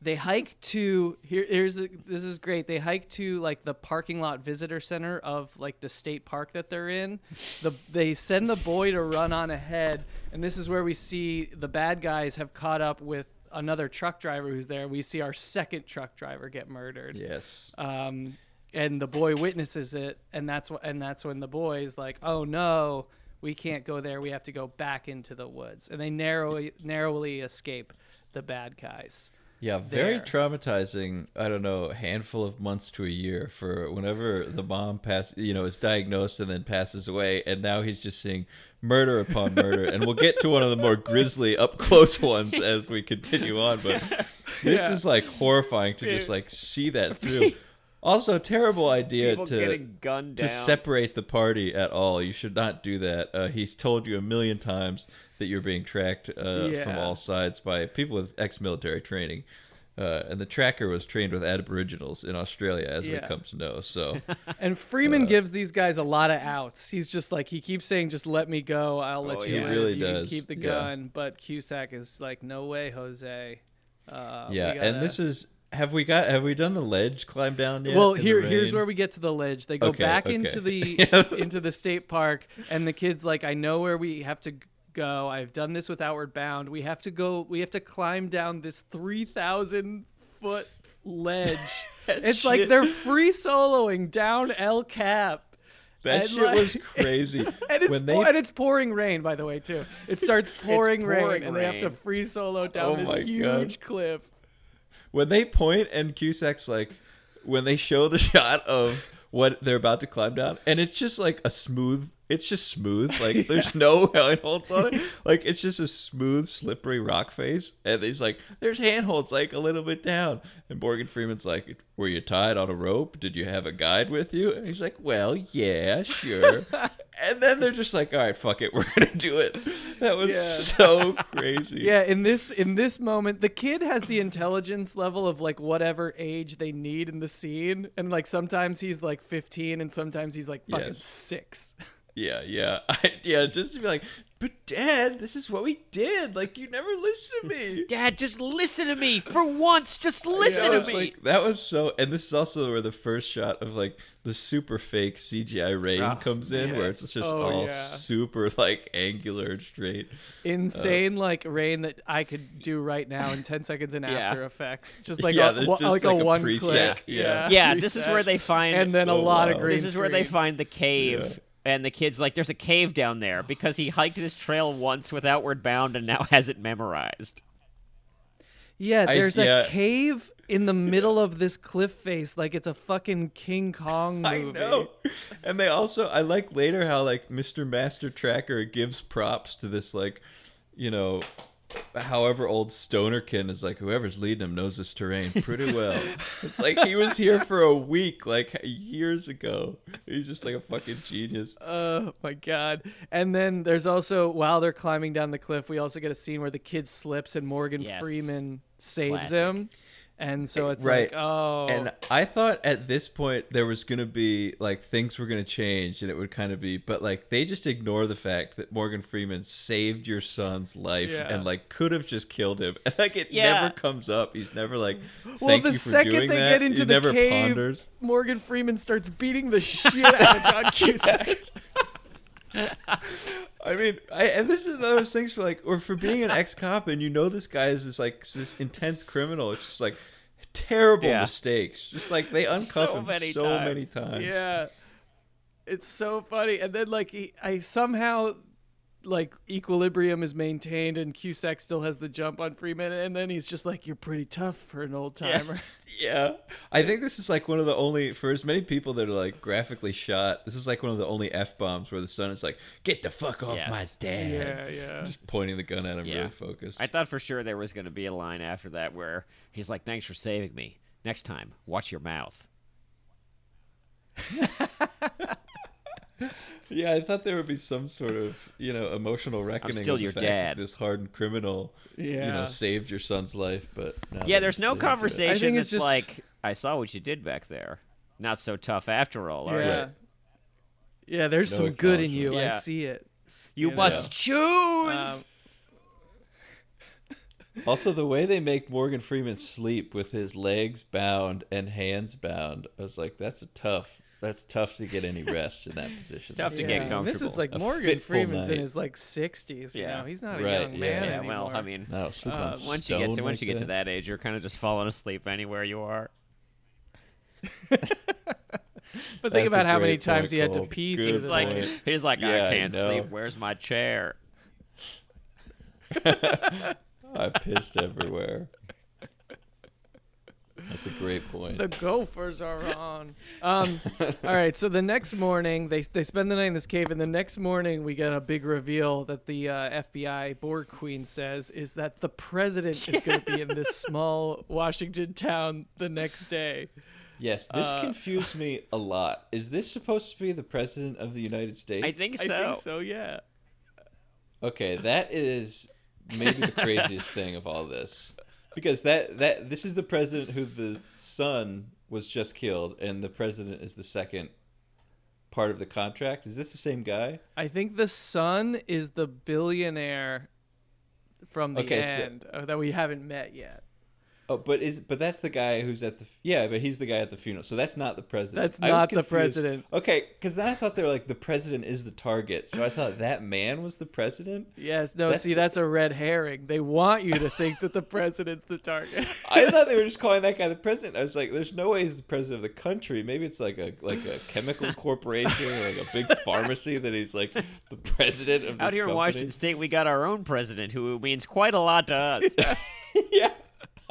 they hike to here. Here's a, this is great. They hike to like the parking lot visitor center of like the state park that they're in. The they send the boy to run on ahead, and this is where we see the bad guys have caught up with another truck driver who's there. We see our second truck driver get murdered Yes. um, and the boy witnesses it, and that's what, and that's when the boy's like, "Oh no, we can't go there. We have to go back into the woods," and they narrowly narrowly escape the bad guys. Yeah, very there. traumatizing. I don't know, handful of months to a year for whenever the mom pass, you know, is diagnosed and then passes away, and now he's just seeing murder upon murder. and we'll get to one of the more grisly, up close ones as we continue on. But this Yeah. is like horrifying to just like see that through. Also, terrible idea People to getting gunned to separate the party at all. You should not do that. Uh, he's told you a million times that you're being tracked uh, from all sides by people with ex-military training. Uh, and the tracker was trained with Aboriginals in Australia, as we Yeah. come to know. So, And Freeman gives these guys a lot of outs. He's just like he keeps saying, "Just let me go. I'll let Oh, you. yeah. He really you can does. keep the Yeah. gun." But Cusack is like, "No way, Jose." Uh, yeah, gotta- and this is have we got have we done the ledge climb down yet? well here here's where we get to the ledge. They go Okay, back okay. into the into the state park and the kids like i know where we have to go. I've done this with outward bound. We have to go we have to climb down this 3000 foot ledge. It's like they're free soloing down el cap. That and, shit like- was crazy. and it's when they and it's pouring rain by the way too. It starts pouring, rain pouring and they have to free solo down Oh this my God. huge cliff when they point and Cusack's like when they show the shot of what they're about to climb down and it's just like a smooth it's just smooth. Like there's no handholds on it. Like it's just a smooth slippery rock face. And he's like there's handholds like a little bit down. And Morgan Freeman's like were you tied on a rope? Did you have a guide with you? And he's like well yeah sure. And then they're just like all right fuck it we're gonna do it. That was Yeah. so crazy. Yeah, in this in this moment, the kid has the intelligence level of like whatever age they need in the scene, and like sometimes he's like 15, and sometimes he's like fucking Yes. six. Yeah, yeah, I, yeah. Just to be like, but Dad, this is what we did. Like, you never listened to me. Dad, just listen to me for once. Just listen it's to me. like- that was so. And this is also where the first shot of like the super fake CGI rain Oh, comes in, where it's yes. just Oh, all yeah. super like angular and straight. Insane uh, like rain that I could do right now in 10 seconds in Yeah. After Effects, just like Yeah, a, just like, like a a one preset. click. Yeah. yeah, this is where they find. and then a so lot of loud. green. this is where they find the cave. Yeah. And the kid's like, there's a cave down there because he hiked this trail once with Outward Bound and now has it memorized. Yeah, I- there's yeah. a cave in the middle of this cliff face, like it's a fucking King Kong I movie. know. And they also, I like later how like Mr. Master Tracker gives props to this like, you know, however old Stonerkin is like whoever's leading him knows this terrain pretty well. it's like he was here for a week, like years ago. He's just like a fucking genius. Oh my god! And then there's also while they're climbing down the cliff, we also get a scene where the kid slips and Morgan Yes. Freeman saves Classic. him. And so eh, it's Right. like, oh, And I thought at this point there was gonna be like things were gonna change and it would kind of be, but like they just ignore the fact that Morgan Freeman saved your son's life Yeah. and like could have just killed him. And like it Yeah. never comes up. He's never like, well, the you for second they that. get into he the cave, ponders. Morgan Freeman starts beating the shit out of John Cusack. I mean, I, and this is one of those things for like, or for being an ex cop and you know this guy is this like this intense criminal. It's just like terrible Yeah. mistakes. Just like they uncuff So him many so times. many times. yeah, it's so funny. And then like he, I somehow like equilibrium is maintained and Cusack still has the jump on Freeman, and then he's just like, "You're pretty tough for an old timer." Yeah, I think this is like one of the only for as many people that are like graphically shot. This is like one of the only f bombs where the son is like, "Get the fuck off my Yes. dad!" yeah, yeah. just pointing the gun at him, Yeah. really focused. I thought for sure there was going to be a line after that where he's like, "Thanks for saving me. Next time, watch your mouth." yeah, I thought there would be some sort of you know emotional reckoning. still of the your fact dad. This hardened criminal, you know, saved your son's life, but no, Yeah, there's no they it. conversation I think it's just- like, "I saw what you did back there. Not so tough after all, are Yeah. you? Yeah, there's No some good in you. acknowledgement. I see it. You You must know. choose." Um, Also, the way they make Morgan Freeman sleep with his legs bound and hands bound, I was like, that's a tough. That's tough to get any rest in that position. tough to yeah. get This is like A Morgan fitful Freeman's in his like 60s. You Yeah. know, he's not a Right, young yeah. man yeah, anymore. well, I mean, No, Uh, once you get to stone once you like get to that age, you're kind of just falling asleep anywhere you are. But think That's a about how many great times point, he had to pee Good through He's like, point. he's like, Yeah, I I can't know. sleep. Where's my chair? I pissed everywhere. That's a great point. The Gophers are on. Um, all right, so the next morning they they spend the night in this cave, and the next morning we get a big reveal that the uh, FBI Borg Queen says is that the president is going to be in this small Washington town the next day. yes, this uh, confused me a lot. Is this supposed to be the president of the United States? I think so. I think so. Yeah. Okay, that is maybe the craziest thing of all this. Because that that this is the president who the son was just killed and the president is the second part of the contract. Is this the same guy? I think the son is the billionaire from the Okay, end uh, that we haven't met yet. Oh, but is but that's the guy who's at the yeah, but he's the guy at the funeral. So that's not the president. That's I was not the confused. president. Okay, because then I thought they were like the president is the target. So I thought that man was the president. Yes, no, That's- see, that's a red herring. They want you to think that the president's the target. I thought they were just calling that guy the president. I was like, there's no way he's the president of the country. Maybe it's like a like a chemical corporation or like a big pharmacy that he's like the president of. Out this here in. Washington State, we got our own president who means quite a lot to us. yeah,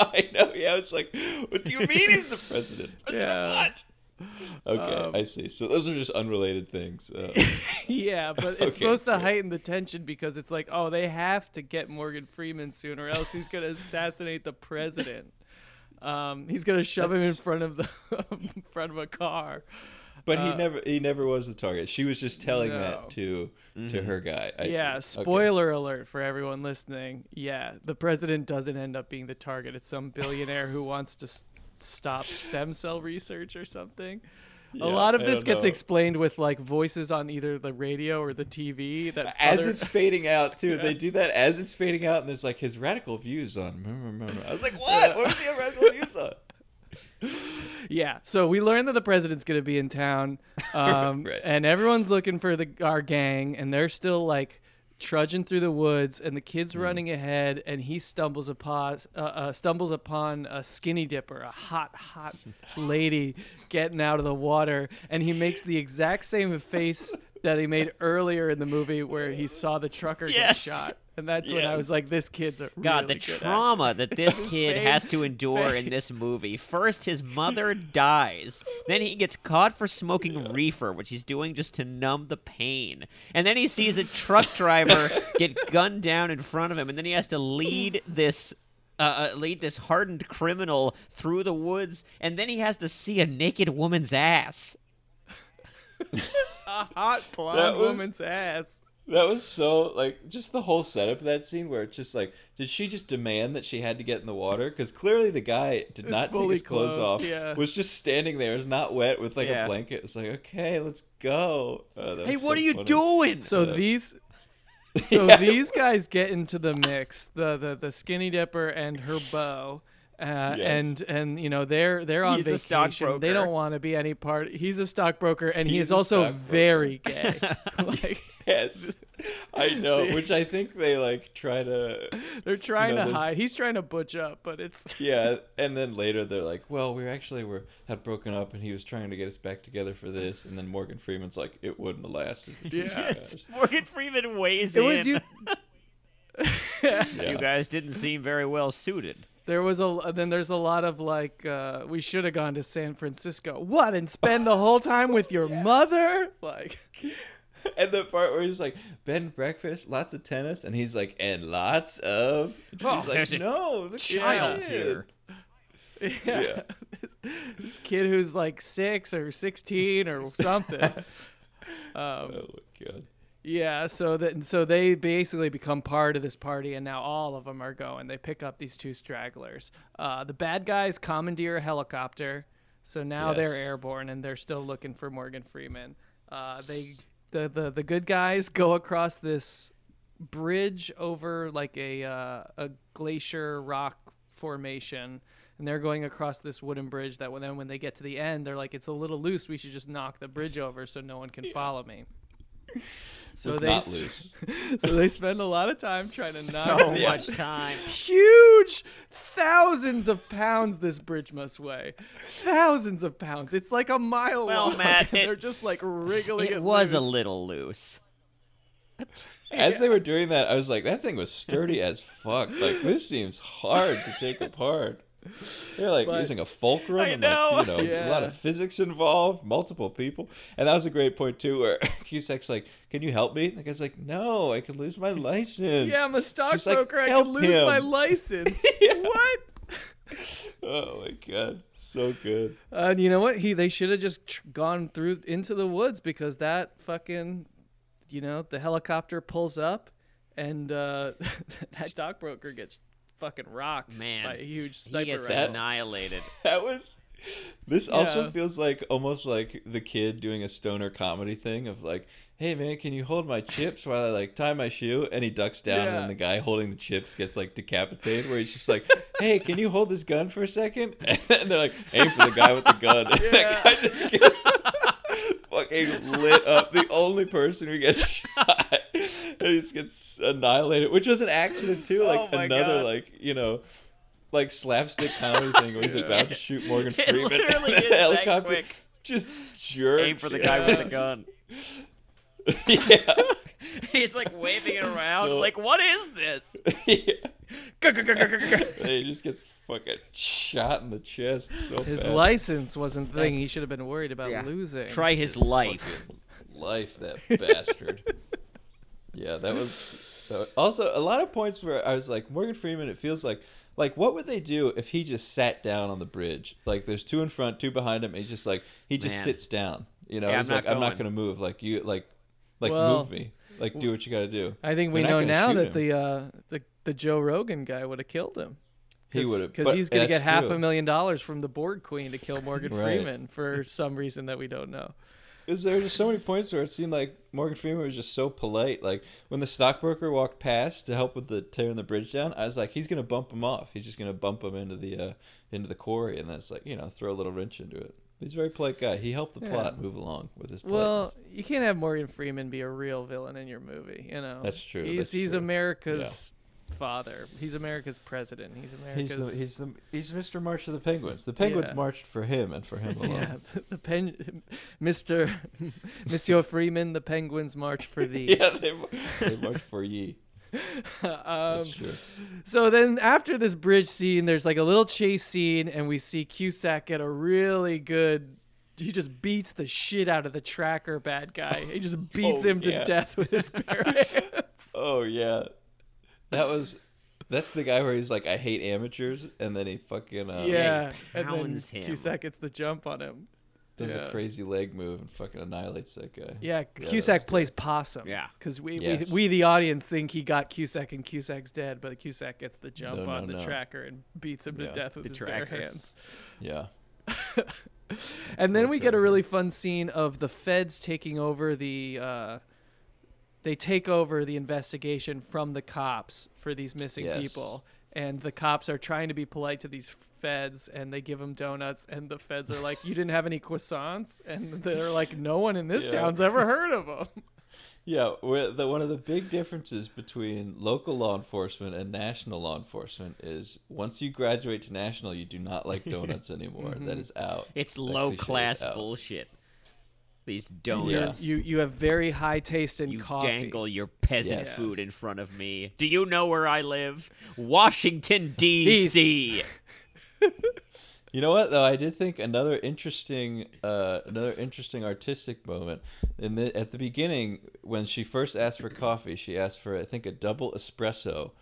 I know. Yeah, I was like, what do you mean he's the president? Yeah. What? Okay, Um, I see. So those are just unrelated things. Uh, yeah, but it's Okay, supposed to yeah. heighten the tension because it's like, oh, they have to get Morgan Freeman soon, or else he's gonna assassinate the president. Um, he's gonna shove him in front of the in front of a car. But he Uh, never he never was the target. She was just telling No. that to to her guy. I see. yeah, Okay. spoiler alert for everyone listening. Yeah, the president doesn't end up being the target. It's some billionaire who wants to s- stop stem cell research or something. Yeah, a lot of this gets know. explained with like voices on either the radio or the TV. That as other- it's fading out too. They do that as it's fading out, and there's like his radical views on. I was like, what? What does the have radical views on? Yeah, so we learned that the president's gonna be in town, um, Right. and everyone's looking for the our gang, and they're still like trudging through the woods, and the kid's Mm. running ahead, and he stumbles upon uh, uh, stumbles upon a skinny dipper, a hot hot lady getting out of the water, and he makes the exact same face that he made earlier in the movie where he saw the trucker Yes. get shot, and that's when I was like, this kid's a God, really the good actor. trauma that this kid has to endure face. in this movie. First, his mother dies. Then he gets caught for smoking reefer, which he's doing just to numb the pain. And then he sees a truck driver get gunned down in front of him, and then he has to lead this. Uh, uh, lead this hardened criminal through the woods, and then he has to see a naked woman's ass. a hot blonde That was- woman's ass. That was so like just the whole setup of that scene where it's just like, did she just demand that she had to get in the water? Because clearly the guy did Was not take his clothes clothed, off. yeah. Was just standing there, is not wet with like Yeah. a blanket. It's like, okay, let's go. Oh, Hey, was what so are you funny. doing? So Yeah. these so Yeah. these guys get into the mix the the, the skinny dipper and her bow uh, and and you know they're they're on He's vacation. They don't want to be any part. He's a stockbroker, and he is also very gay. like Yes, I know. Which I think they like try to. they're trying know, to hide. He's trying to butch up, but it's Yeah, and then later they're like, "Well, we actually were had broken up, and he was trying to get us back together for this." And then Morgan Freeman's like, "It wouldn't have lasted." Yeah. Yes, Morgan Freeman weighs it in. was you. Yeah. You guys didn't seem very well suited. There was a then there's a lot of like uh, we should have gone to San Francisco. What and spend the whole time with your mother? Like And the part where he's like, "Bed breakfast, lots of tennis," and he's like, "And lots of." Oh, he's like, there's a "No, the Child kid." here. yeah. this kid who's like six or sixteen or something. Um, Oh my god. Yeah, so that so they basically become part of this party, and now all of them are going. They pick up these two stragglers. Uh, the bad guys commandeer a helicopter, so now Yes. they're airborne, and they're still looking for Morgan Freeman. Uh, they the, the the good guys go across this bridge over like a uh, a glacier rock formation and they're going across this wooden bridge that when then when they get to the end they're like it's a little loose we should just knock the bridge over so no one can follow me so they not s- so they spend a lot of time trying to knock So this much time. huge thousands of pounds this bridge must weigh thousands of pounds it's like a mile Well, long Matt, and it- they're just like wriggling It it was a little loose. As they were doing that, I was like, "That thing was sturdy as fuck. Like this seems hard to take apart." They're like But- using a fulcrum I and know. like you know a lot of physics involved, multiple people, and that was a great point too. Where Cusack's like, "Can you help me?" And the guy's like, "No, I could lose my license." Yeah, I'm a She's like, stockbroker. I could lose my license. Yeah. What? Oh my god, so good. Uh, and you know what? He they should have just tr- gone through into the woods because that fucking, you know, the helicopter pulls up, and uh, that stockbroker gets fucking rocked Man, by a huge He sniper gets rifle. annihilated. That was. This also feels like almost like the kid doing a stoner comedy thing of like, "Hey man, can you hold my chips while I like tie my shoe?" And he ducks down, Yeah. and the guy holding the chips gets like decapitated. Where he's just like, "Hey, can you hold this gun for a second? And they're like, "Aim for the guy with the gun." And Yeah. that guy just gets fucking lit up. The only person who gets shot, and he just gets annihilated, which was an accident too. Like Oh another God. like you know like slapstick comedy thing where he's about to shoot Morgan Freeman. and literally the is that helicopter quick. Just jerks. Aim for the guy with the gun. yeah. He's like waving it around. So- like, what is this? yeah. And he just gets fucking shot in the chest. So His bad. license wasn't the thing. He should have been worried about Yeah. losing. Try his life. Life, that bastard. Yeah, that was. that was- Also, a lot of points where I was like, Morgan Freeman. It feels like, like, what would they do if he just sat down on the bridge? Like, there's two in front, two behind him. And he's just like, he just Man. sits down. You know, Yeah, he's I'm like, not I'm not going. gonna move. Like you, like, like Well, move me. Like, do what you gotta do. I think we know now that him. the uh, the the Joe Rogan guy would have killed him. He would have, because he's gonna get half true. a million dollars from the Borg Queen to kill Morgan Right. Freeman for some reason that we don't know. Is there were just so many points where it seemed like Morgan Freeman was just so polite? Like when the stockbroker walked past to help with the tearing the bridge down, I was like, he's gonna bump him off. He's just gonna bump him into the uh, into the quarry, and then it's like you know throw a little wrench into it. He's a very polite guy. He helped the plot move along with his Well, politeness. you can't have Morgan Freeman be a real villain in your movie. You know, That's true, He's that's he's true. America's father. He's America's president. He's he's America's. the he's the he's Mr. March of the Penguins. The Penguins Yeah. marched for him and for him alone. yeah, the, the pen, Mr. Monsieur Freeman. The Penguins march for thee. yeah, they, they marched for ye. um. So then after this bridge scene, there's like a little chase scene, and we see Cusack get a really good. He just beats the shit out of the tracker bad guy. He just beats Oh, him to yeah. death with his bare hands. Oh yeah, that was. That's the guy where he's like, I hate amateurs, and then he fucking uh, yeah, and then pounds him. Cusack gets the jump on him. does Yeah. a crazy leg move and fucking annihilates that guy. Yeah, that Cusack was plays possum. Yeah. because we, Yes. we we the audience think he got Cusack and Cusack's dead, but Cusack gets the jump No, no, on the no. tracker and beats him Yeah. to death with The his tracker. bare hands. Yeah. And then we get a really fun scene of the feds taking over the. Uh, they take over the investigation from the cops for these missing Yes. people, and the cops are trying to be polite to these feds, and they give them donuts, and the feds are like, "You didn't have any croissants," and they're like, "No one in this Yeah. town's ever heard of them." Yeah, the, one of the big differences between local law enforcement and national law enforcement is once you graduate to national, you do not like donuts anymore. That mm-hmm. is out. It's That low class bullshit. These donuts. You you have very high taste in You coffee. dangle your peasant Yes. food in front of me. Do you know where I live? Washington D.C. You know what though? I did think another interesting, uh, another interesting artistic moment in the at the beginning when she first asked for coffee. She asked for I think a double espresso.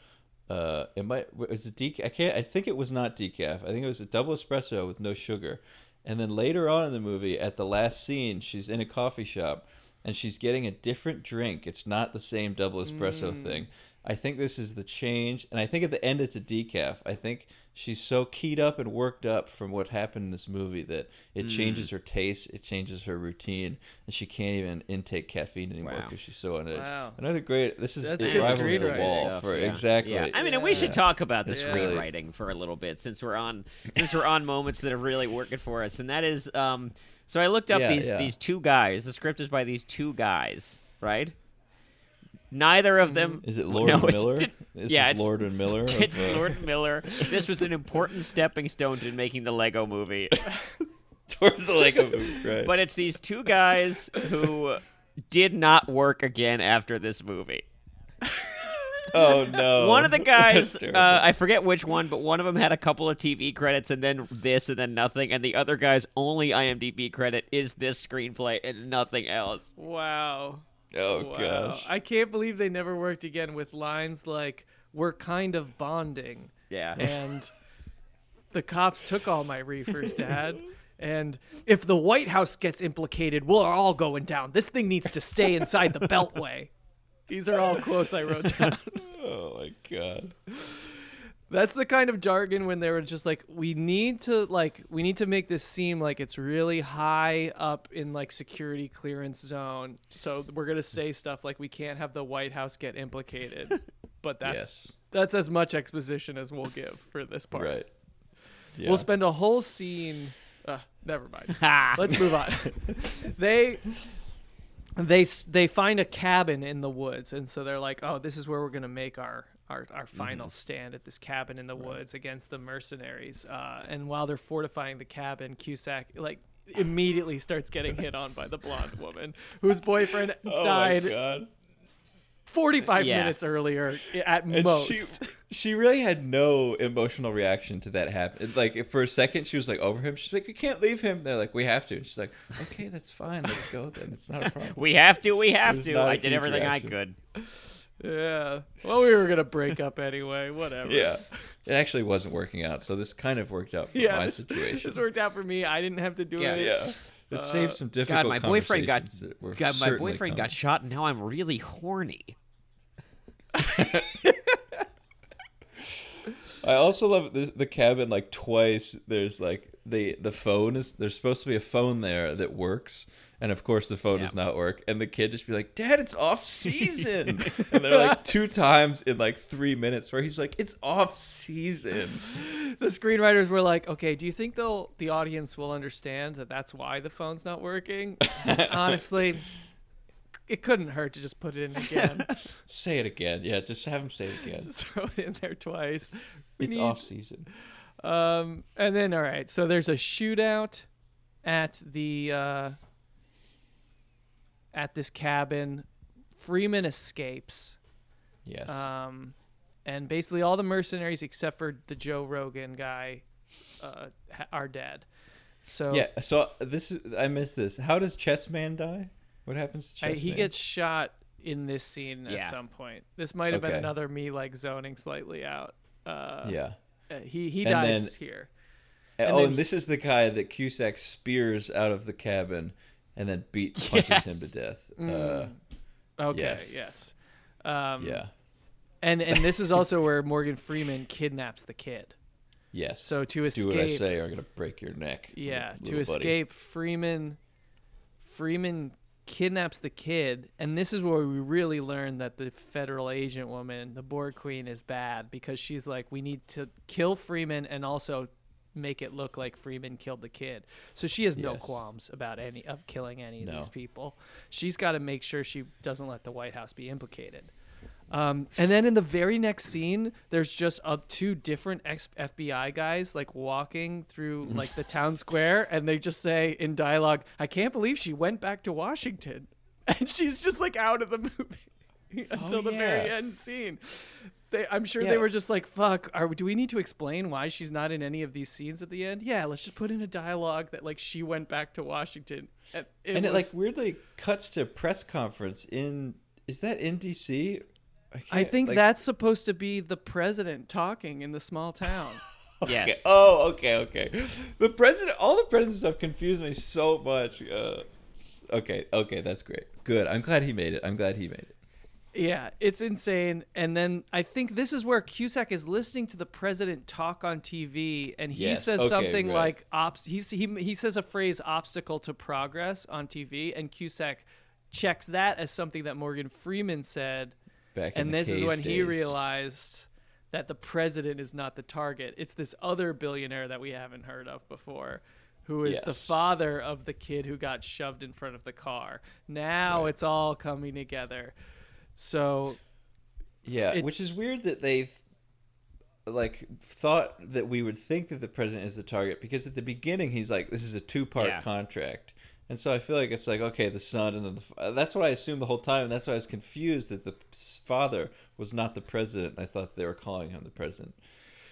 Uh, it might was it decaf? I can't. I think it was not decaf. I think it was a double espresso with no sugar. And then later on in the movie, at the last scene, she's in a coffee shop and she's getting a different drink. It's not the same double espresso mm. thing. I think this is the change, and I think at the end it's a decaf. I think she's so keyed up and worked up from what happened in this movie that it Mm. changes her taste, it changes her routine, and she can't even intake caffeine anymore Wow. because she's so on edge. Wow. Another great. This is That's it good rivals the screenwriting wall Stuff, for yeah. exactly. Yeah. I mean, and we should talk about the It's Yeah. really- screenwriting for a little bit since we're on since we're on moments that are really working for us, and that is um. So I looked up Yeah, these yeah. these two guys. The script is by these two guys, right? Neither of them. Is it Lord no, and it's- Miller? it- This yeah, it's- Lord and Miller. It's uh, Lord Miller. This was an important stepping stone to making the Lego movie. towards the Lego movie, right? But it's these two guys who did not work again after this movie. oh no, one of the guys, uh. I forget which one, but one of them had a couple of TV credits and then this and then nothing, and the other guy's only IMDb credit is this screenplay and nothing else. Wow. Oh wow. gosh. I can't believe they never worked again with lines like "We're kind of bonding" Yeah. and "The cops took all my reefers, Dad." And if the White House gets implicated, we're all going down. This thing needs to stay inside the Beltway. These are all quotes I wrote down. Oh my god. That's the kind of jargon when they were just like, we need to like, we need to make this seem like it's really high up in like security clearance zone. So we're gonna say stuff like we can't have the White House get implicated, but that's Yes. that's as much exposition as we'll give for this part. Right. Yeah. We'll spend a whole scene. Uh, never mind. Let's move on. they they they find a cabin in the woods, and so they're like, "Oh, this is where we're gonna make our our, our final stand at this cabin in the woods against the mercenaries." Uh, and while they're fortifying the cabin, Cusack like immediately starts getting hit on by the blonde woman whose boyfriend oh died my god. 45 Yeah. minutes earlier at And most. she she really had no emotional reaction to that happen. Like for a second, she was like over him. She's like, "We can't leave him." They're like, "We have to." And she's like, "Okay, that's fine. Let's go then. It's not a problem." We have to, we have to. I did everything reaction. I could. Yeah. Well, we were gonna break up anyway. Whatever. yeah, it actually wasn't working out. So this kind of worked out for yeah, my this, situation. this worked out for me. I didn't have to do Yeah. it. yeah, it saved some uh, difficult. God, my boyfriend got conversations that were God, my certainly boyfriend got shot and now I'm really horny. I also love the, the cabin like twice. There's like the the phone is there's supposed to be a phone there that works, and of course the phone Yeah. does not work. And the kid just be like, "Dad, it's off season," and they're like two times in like three minutes where he's like, "It's off season." The screenwriters were like, "Okay, do you think they'll the audience will understand that that's why the phone's not working?" Honestly, it couldn't hurt to just put it in again. Say it again, yeah. Just have him say it again. Just throw it in there twice. We It's need- off season. Um, and then all right, so there's a shootout at the uh, at this cabin. Freeman escapes. Yes. Um, and basically all the mercenaries except for the Joe Rogan guy uh, are dead. So yeah. So this is I missed this. How does Chessman die? What happens to I, Chessman? he gets shot in this scene Yeah. at some point. This might have been another me like zoning slightly out. Uh, Yeah. uh, he he And dies then- here. And oh, and this is the guy that Cusack spears out of the cabin and then beat punches him to death. Mm. Uh, Okay. Yes. Yes. Um, yeah. And and this is also where Morgan Freeman kidnaps the kid. Yes. So to do what I escape- say, or I'm gonna break your neck. Yeah. To little buddy. escape, Freeman. Freeman kidnaps the kid, and this is where we really learn that the federal agent woman, the Borg Queen, is bad because she's like, we need to kill Freeman and also make it look like Freeman killed the kid. So she has no Yes. qualms about any of killing any of No. these people. She's got to make sure she doesn't let the White House be implicated. Um, and then in the very next scene, there's just uh, two different ex- FBI guys like walking through like the town square, and they just say in dialogue, "I can't believe she went back to Washington," and she's just like out of the movie until the very end scene. They, I'm sure Yeah. they were just like, "Fuck, are do we need to explain why she's not in any of these scenes at the end?" Yeah, let's just put in a dialogue that like she went back to Washington, and it, and it like weirdly cuts to press conference in. Is that in DC? I can't- think like- that's supposed to be the president talking in the small town. Yes. Oh, okay, okay. The president, all the president stuff confused me so much. Uh, okay, okay, that's great. Good. I'm glad he made it. I'm glad he made it. Yeah, it's insane. And then I think this is where Cusack is listening to the president talk on TV, and he Yes, says okay, something right. like "ops." He's, he he says a phrase "obstacle to progress" on TV, and Cusack checks that as something that Morgan Freeman said, Back and this is when he realized that the president is not the target. It's this other billionaire that we haven't heard of before. Who is the father of the kid who got shoved in front of the car? Now Right. it's all coming together. So Yeah, it- which is weird that they've like thought that we would think that the president is the target because at the beginning he's like this is a two-part Yeah. contract. And so I feel like it's like okay, the son and then the uh, that's what I assumed the whole time and that's why I was confused that the father was not the president. I thought they were calling him the president.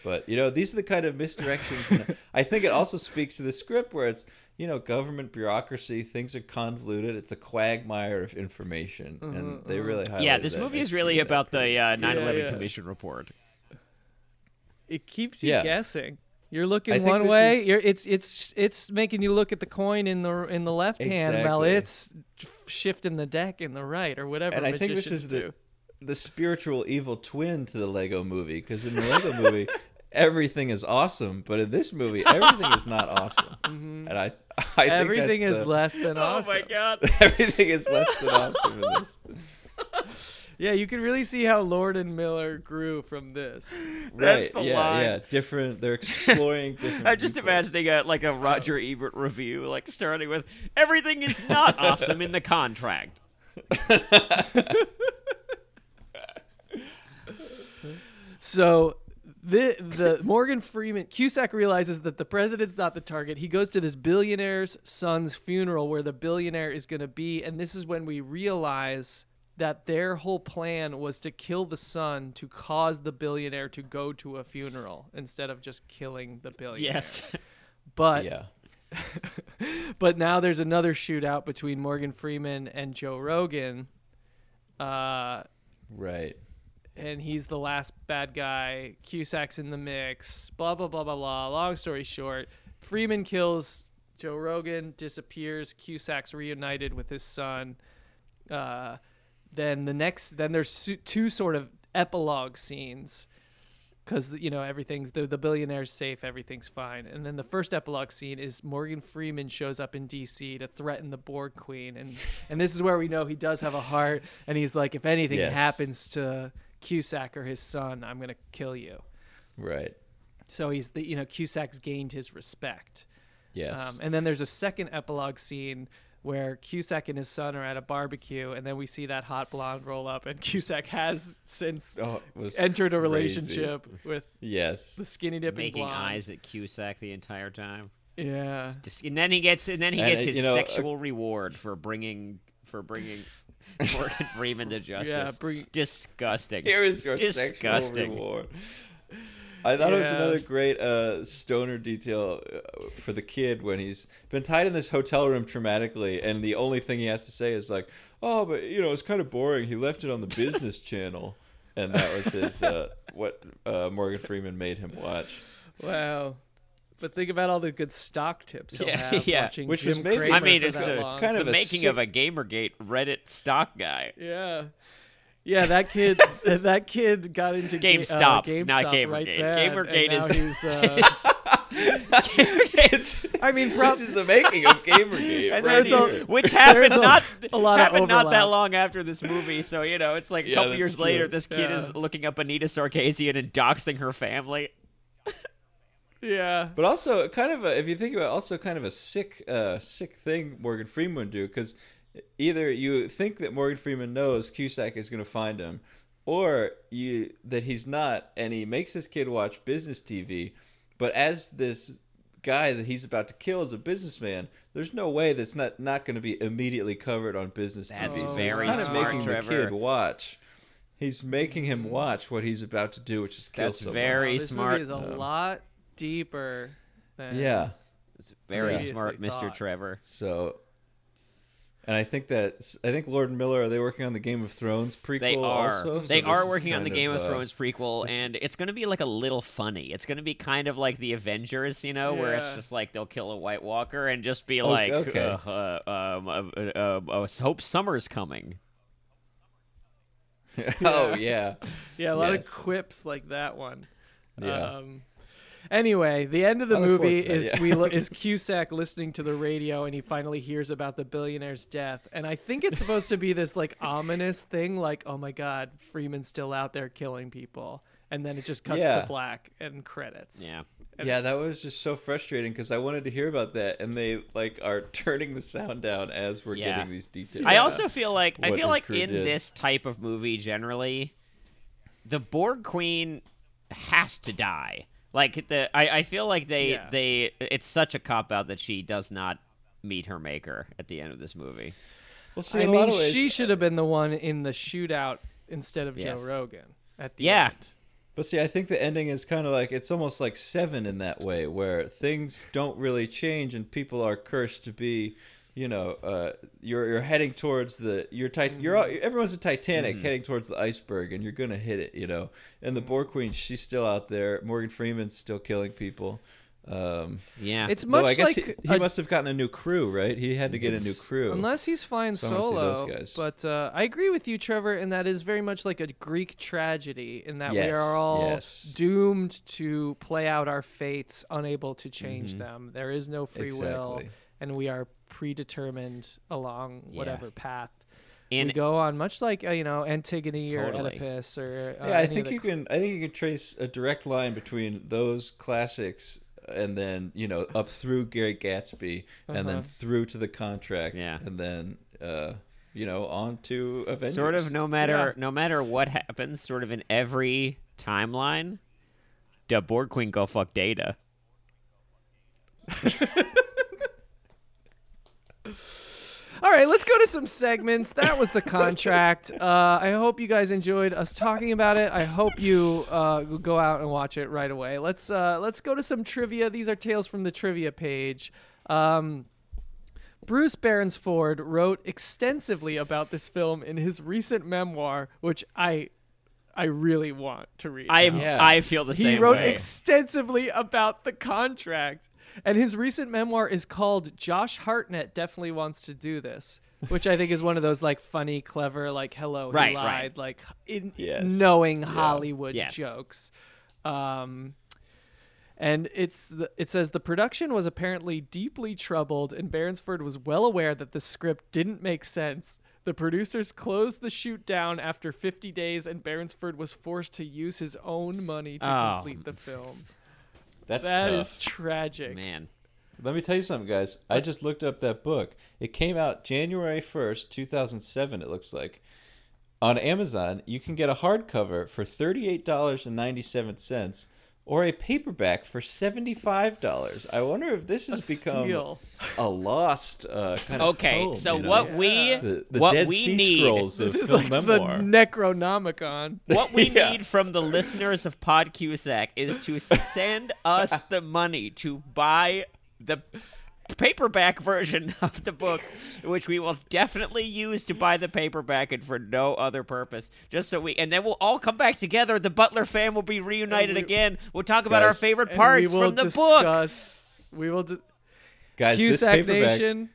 But you know, these are the kind of misdirections. I think it also speaks to the script where it's you know government bureaucracy, things are convoluted. It's a quagmire of information, and they really highlight Yeah, this that movie is really to about the uh, 9/11 yeah. Commission report. it keeps you Yeah. guessing. You're looking one way. is- You're it's it's it's making you look at the coin in the in the left hand while Exactly. it's shifting the deck in the right or whatever. And I think this magicians is the the spiritual evil twin to the Lego movie because in the Lego movie everything is awesome, but in this movie everything is not awesome. And I I think Mm-hmm. everything that's is the- less than awesome. Oh my god. everything is less than awesome in this. Yeah, you can really see how Lord and Miller grew from this. That's right? the yeah, line. yeah. Different. They're exploring different. I'm just viewpoints. imagining a, like a Roger Ebert review, like starting with everything is not awesome in the contract. So the the Morgan Freeman Cusack realizes that the president's not the target. He goes to this billionaire's son's funeral where the billionaire is going to be, and this is when we realize that their whole plan was to kill the son to cause the billionaire to go to a funeral instead of just killing the billionaire. Yes. But Yeah. but now there's another shootout between Morgan Freeman and Joe Rogan. Uh Right. And he's the last bad guy. Cusack's in the mix. Blah blah blah blah blah. Long story short, Freeman kills Joe Rogan, disappears. Cusack's reunited with his son. Uh, then the next, then there's two sort of epilogue scenes because you know everything's the, the billionaire's safe, everything's fine. And then the first epilogue scene is Morgan Freeman shows up in D.C. to threaten the Borg Queen, and and this is where we know he does have a heart, and he's like, if anything Yes. happens to Cusack or his son, I'm gonna kill you. Right. So he's the you know Cusack's gained his respect. Yes. Um, and then there's a second epilogue scene where Cusack and his son are at a barbecue, and then we see that hot blonde roll up, and Cusack has since oh, entered a crazy. relationship with Yes. the skinny dipping Making blonde. eyes at Cusack the entire time. Yeah. Just- And then he gets and then he And, gets uh, his you know, uh, sexual reward for bringing for bringing Morgan Freeman to justice. Yeah, bring- Disgusting. Here is your Disgusting. sexual reward. I thought it was another great uh, stoner detail uh, for the kid when he's been tied in this hotel room traumatically, and the only thing he has to say is like, "Oh, but you know, it's kind of boring. He left it on the business channel," and that was his uh, what uh, Morgan Freeman made him watch. Wow. But think about all the good stock tips he'll Yeah, have yeah. watching Which was Jim maybe- Cramer I mean, it's the long. kind it's of the making sick- of a GamerGate Reddit stock guy. Yeah. Yeah, that kid. that kid got into GameStop, uh, GameStop not right Gamergate. then, Gamergate is- he's, uh, I mean, prob- this is the making of Gamergate. Right a- which happened a- not a lot happened not that long after this movie. So you know, it's like a Yeah, couple years true. later, this kid Yeah. is looking up Anita Sarkeesian and doxing her family. Yeah. But also, kind of a, if you think about, it, also kind of a sick, uh, sick thing Morgan Freeman would do because either you think that Morgan Freeman knows Cusack is going to find him, or you that he's not, and he makes this kid watch business TV. But as this guy that he's about to kill is a businessman, there's no way that's not not going to be immediately covered on business That's TV. So very he's kind smart, of making Trevor. the kid watch. He's making him watch what he's about to do, which is kill That's someone. very Wow, this smart. movie is a Um, lot deeper. Than Yeah. It's very smart, Previously Mr. thought. Trevor. So, and I think that I think Lord Miller are they working on the Game of Thrones prequel? They are. Also? So they this are working on the Game of, uh, Thrones prequel, this- and it's going to be like a little funny. It's going to be kind of like the Avengers, you know, where it's just like they'll kill a White Walker and just be Oh, like, okay. uh, uh, um, uh, uh, uh, "Hope summer's coming." oh yeah, Yeah, a lot Yes. of quips like that one. Yeah. Um, anyway, the end of the I movie is that, is yeah. we lo- is Cusack listening to the radio and he finally hears about the billionaire's death, and I think it's supposed to be this like ominous thing, like oh my god, Freeman's still out there killing people, and then it just cuts Yeah. to black and credits. Yeah. yeah. That was just so frustrating because I wanted to hear about that, and they like are turning the sound down as we're Yeah. getting these details. I also feel like I feel like in did. this type of movie generally, the Borg Queen has to die. Like the I, I feel like they Yeah. they it's such a cop out that she does not meet her maker at the end of this movie. well, see, I mean, ways, she uh, should have been the one in the shootout instead of Yes. Joe Rogan at the Yeah. end. But see, I think the ending is kind of like it's almost like Seven in that way, where things don't really change and people are cursed to be, you know, uh, you're you're heading towards the you're tit- you're all, everyone's a Titanic heading towards the iceberg and you're gonna hit it, you know. And the Borg Queen, she's still out there. Morgan Freeman's still killing people. Um, Yeah. It's though much I guess like he, he a- must have gotten a new crew, right? He had to get a new crew. Unless he's flying So I wanna see those solo. guys. But uh, I agree with you, Trevor, and that is very much like a Greek tragedy in that we are all yes. doomed to play out our fates, unable to change Mhm. them. There is no free will, Exactly. And we are predetermined along Yeah. whatever path. in we go on, much like uh, you know Antigone or Oedipus or uh, yeah, I think you cl- can. I think you can trace a direct line between those classics and then you know up through Gary Gatsby and then Uh-huh. through to the contract Yeah. and then uh, you know on to Avengers. sort of no matter Yeah. no matter what happens, sort of in every timeline, the Borg Queen go fuck Data. All right, let's go to some segments. That was the contract. Uh, I hope you guys enjoyed us talking about it. I hope you uh, go out and watch it right away. Let's uh, let's go to some trivia. These are tales from the trivia page. Um, Bruce Beresford wrote extensively about this film in his recent memoir, which I I really want to read. I Yeah. I feel the he same He wrote way. extensively about the contract and his recent memoir is called josh hartnett definitely wants to do this which i think is one of those like funny clever like hello Right, he right. lied like in Yes. knowing hollywood Yes. jokes um and it's the, it says the production was apparently deeply troubled, and Beresford was well aware that the script didn't make sense. The producers closed the shoot down after 50 days, and Beresford was forced to use his own money to Oh. complete the film. That's That tough. is tragic. Man. Let me tell you something, guys. I just looked up that book. It came out January 1st, 2007, it looks like. On Amazon, you can get a hardcover for $38.97 or a paperback for $75. I wonder if this has A become steal. a lost uh, kind of Okay, tome, so you know? what we the, the what Dead we Sea need Scrolls This of is like memoir. the Necronomicon. what we Yeah. need from the listeners of Pod Cusack is to send us the money to buy the paperback version of the book, which we will definitely use to buy the paperback and for no other purpose. Just so we, and then we'll all come back together. The Butler fam will be reunited we- again. We'll talk about our favorite parts we will from the book. discuss, We will. Di- Guys, this Cusack paperback. Nation,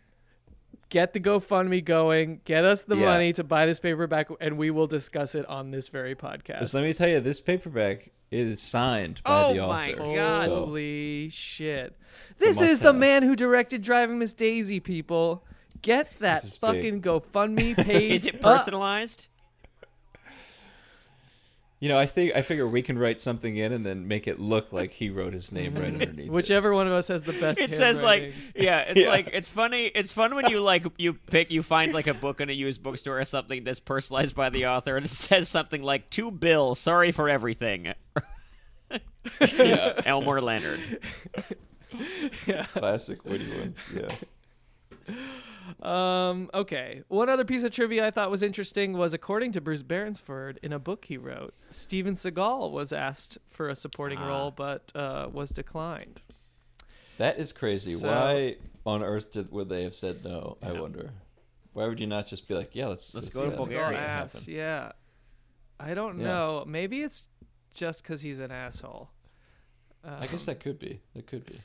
get the GoFundMe going. Get us the Yeah. money to buy this paperback, and we will discuss it on this very podcast. Let me tell you, this paperback is signed by Oh the author. Oh my author. God. so- Holy shit! This is the man who directed Driving Miss Daisy. People, get that fucking big. GoFundMe page. Is it up. personalized? You know, I think I figure we can write something in and then make it look like he wrote his name right mhm. underneath. it. Whichever one of us has the best. it says like yeah it's Yeah. like it's funny it's fun when you like you pick you find like a book in a used bookstore or something that's personalized by the author and it says something like to bill sorry for everything yeah, elmore leonard yeah. classic Woody ones. Yeah. Um, okay. One other piece of trivia I thought was interesting was according to Bruce Beresford, in a book he wrote, Steven Seagal was asked for a supporting Ah. role but uh, was declined. That is crazy. So- Why on earth did, would they have said no? I wonder. Why would you not just be like, yeah, let's Let's let's go to do. Bulgaria. Let's Seagal make it asked, happen. yeah. I don't Yeah. know. Maybe it's just because he's an asshole. I guess Um, that could be. That could be.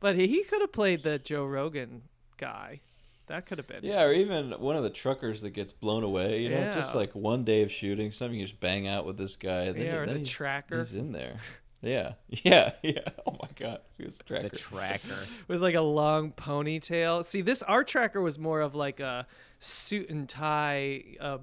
But he, he could have played the Joe Rogan guy. That could have been. Yeah, or even one of the truckers that gets blown away. You know, just like one day of shooting, something you just bang out with this guy. And then, Yeah, or then the he's, tracker. He's in there. Yeah, yeah, yeah. Oh my god, he was a the tracker. tracker with like a long ponytail. See, this our tracker was more of like a suit and tie. Uh,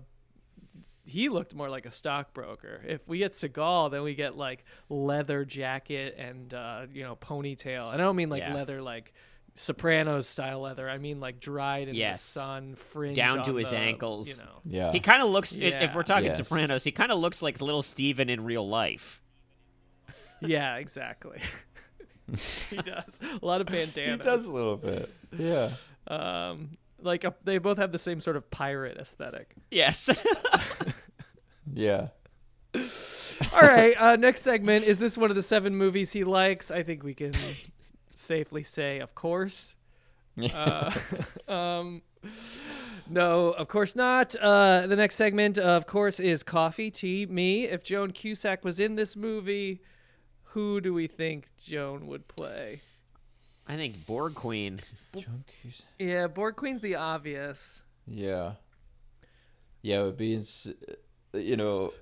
he looked more like a stockbroker. If we get Seagal, then we get like leather jacket and uh, you know ponytail. And I don't mean like Yeah. leather like Sopranos style leather. I mean like dried in Yes. the sun, fringe Down to on his the, ankles. You know. yeah, he kind of looks i- if we're talking Yes. sopranos he kind of looks like little steven in real life Yeah, exactly. he does a lot of bandanas. he does a little bit. Yeah. Um, like a, they both have the same sort of pirate aesthetic. yes Yeah. All right, uh, next segment is this one of the seven movies he likes? I think we can safely say, of course. Uh, um, no, of course not. Uh, the next segment, of course, is coffee, tea, me. If Joan Cusack was in this movie, who do we think Joan would play? i think borg queen John Cusack. Yeah, Borg Queen's the obvious. Yeah. Yeah, it would be, ins- you know,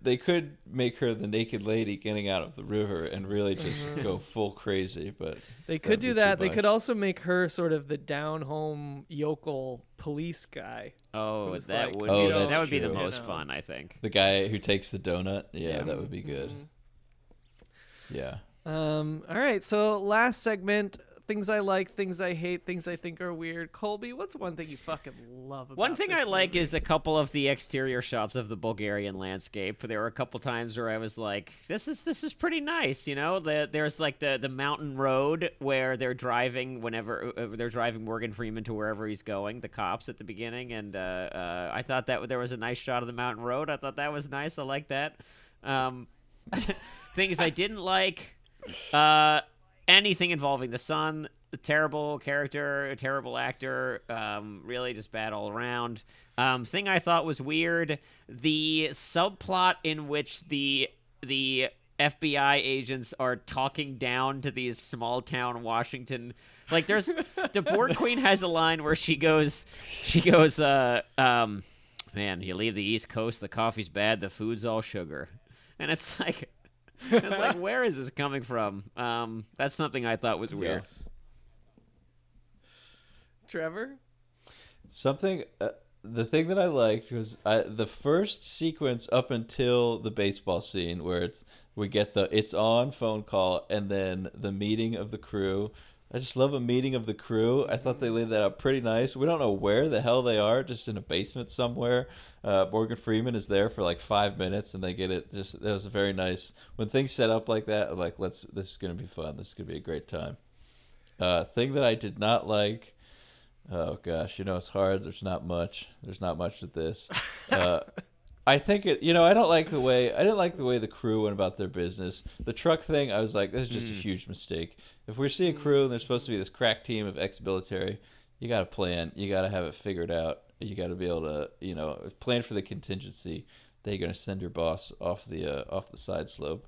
they could make her the naked lady getting out of the river and really just go full crazy, but They could do that. They much. could also make her sort of the down home yokel police guy. oh that like, would Oh, be the, that's that would be the most You know. fun i think the guy who takes the donut. Yeah, Yeah. that would be good. Mm-hmm. Yeah. Um, all right, so last segment, things I like, things I hate, things I think are weird. Colby, what's one thing you fucking love about One thing I like is a couple of the exterior shots of the Bulgarian landscape. There were a couple times where I was like, "This is this is pretty nice," you know. The, there's like the the mountain road where they're driving whenever uh, they're driving Morgan Freeman to wherever he's going. The cops at the beginning, and uh, uh, I thought that there was a nice shot of the mountain road. I thought that was nice. I like that. Um, things I didn't like. Uh, anything involving the son, terrible character, terrible actor, um, really just bad all around. Um, thing I thought was weird: the subplot in which the the FBI agents are talking down to these small town Washington. Like, there's the Borg Queen has a line where she goes, she goes, uh, um, man, you leave the East Coast, the coffee's bad, the food's all sugar, and it's like. It's like, where is this coming from? Um, that's something I thought was weird. Trevor. Something. Uh, the thing that I liked was I, the first sequence up until the baseball scene where it's we get the it's on phone call and then the meeting of the crew. I just love a meeting of the crew. I thought they laid that out pretty nice. We don't know where the hell they are, just in a basement somewhere. Uh, Morgan Freeman is there for like five minutes, and they get it. Just that was very nice. When things set up like that, I'm like, let's. This is gonna be fun. This is gonna be a great time. Uh, thing that I did not like. Oh gosh, you know it's hard. There's not much. There's not much with this. Uh, I think it. You know, I don't like the way I didn't like the way the crew went about their business. The truck thing, I was like, this is just a huge mistake. If we see a crew and there's supposed to be this crack team of ex-military, you got to plan. You got to have it figured out. You got to be able to, you know, plan for the contingency that you're going to send your boss off the uh, off the side slope.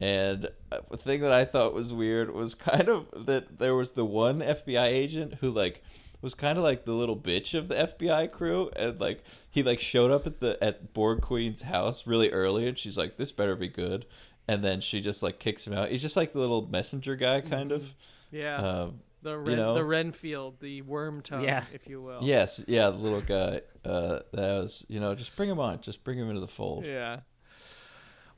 And uh, the thing that I thought was weird was kind of that there was the one FBI agent who like was kind of like the little bitch of the FBI crew, and like he like showed up at the at Borg Queen's house really early, and she's like, "This better be good," and then she just like kicks him out. He's just like the little messenger guy, kind of. Yeah. Um, the Ren, know? the Renfield, the worm tongue, Yeah. if you will. yes, yeah, the little guy. Uh, that was, you know, just bring him on, just bring him into the fold. Yeah.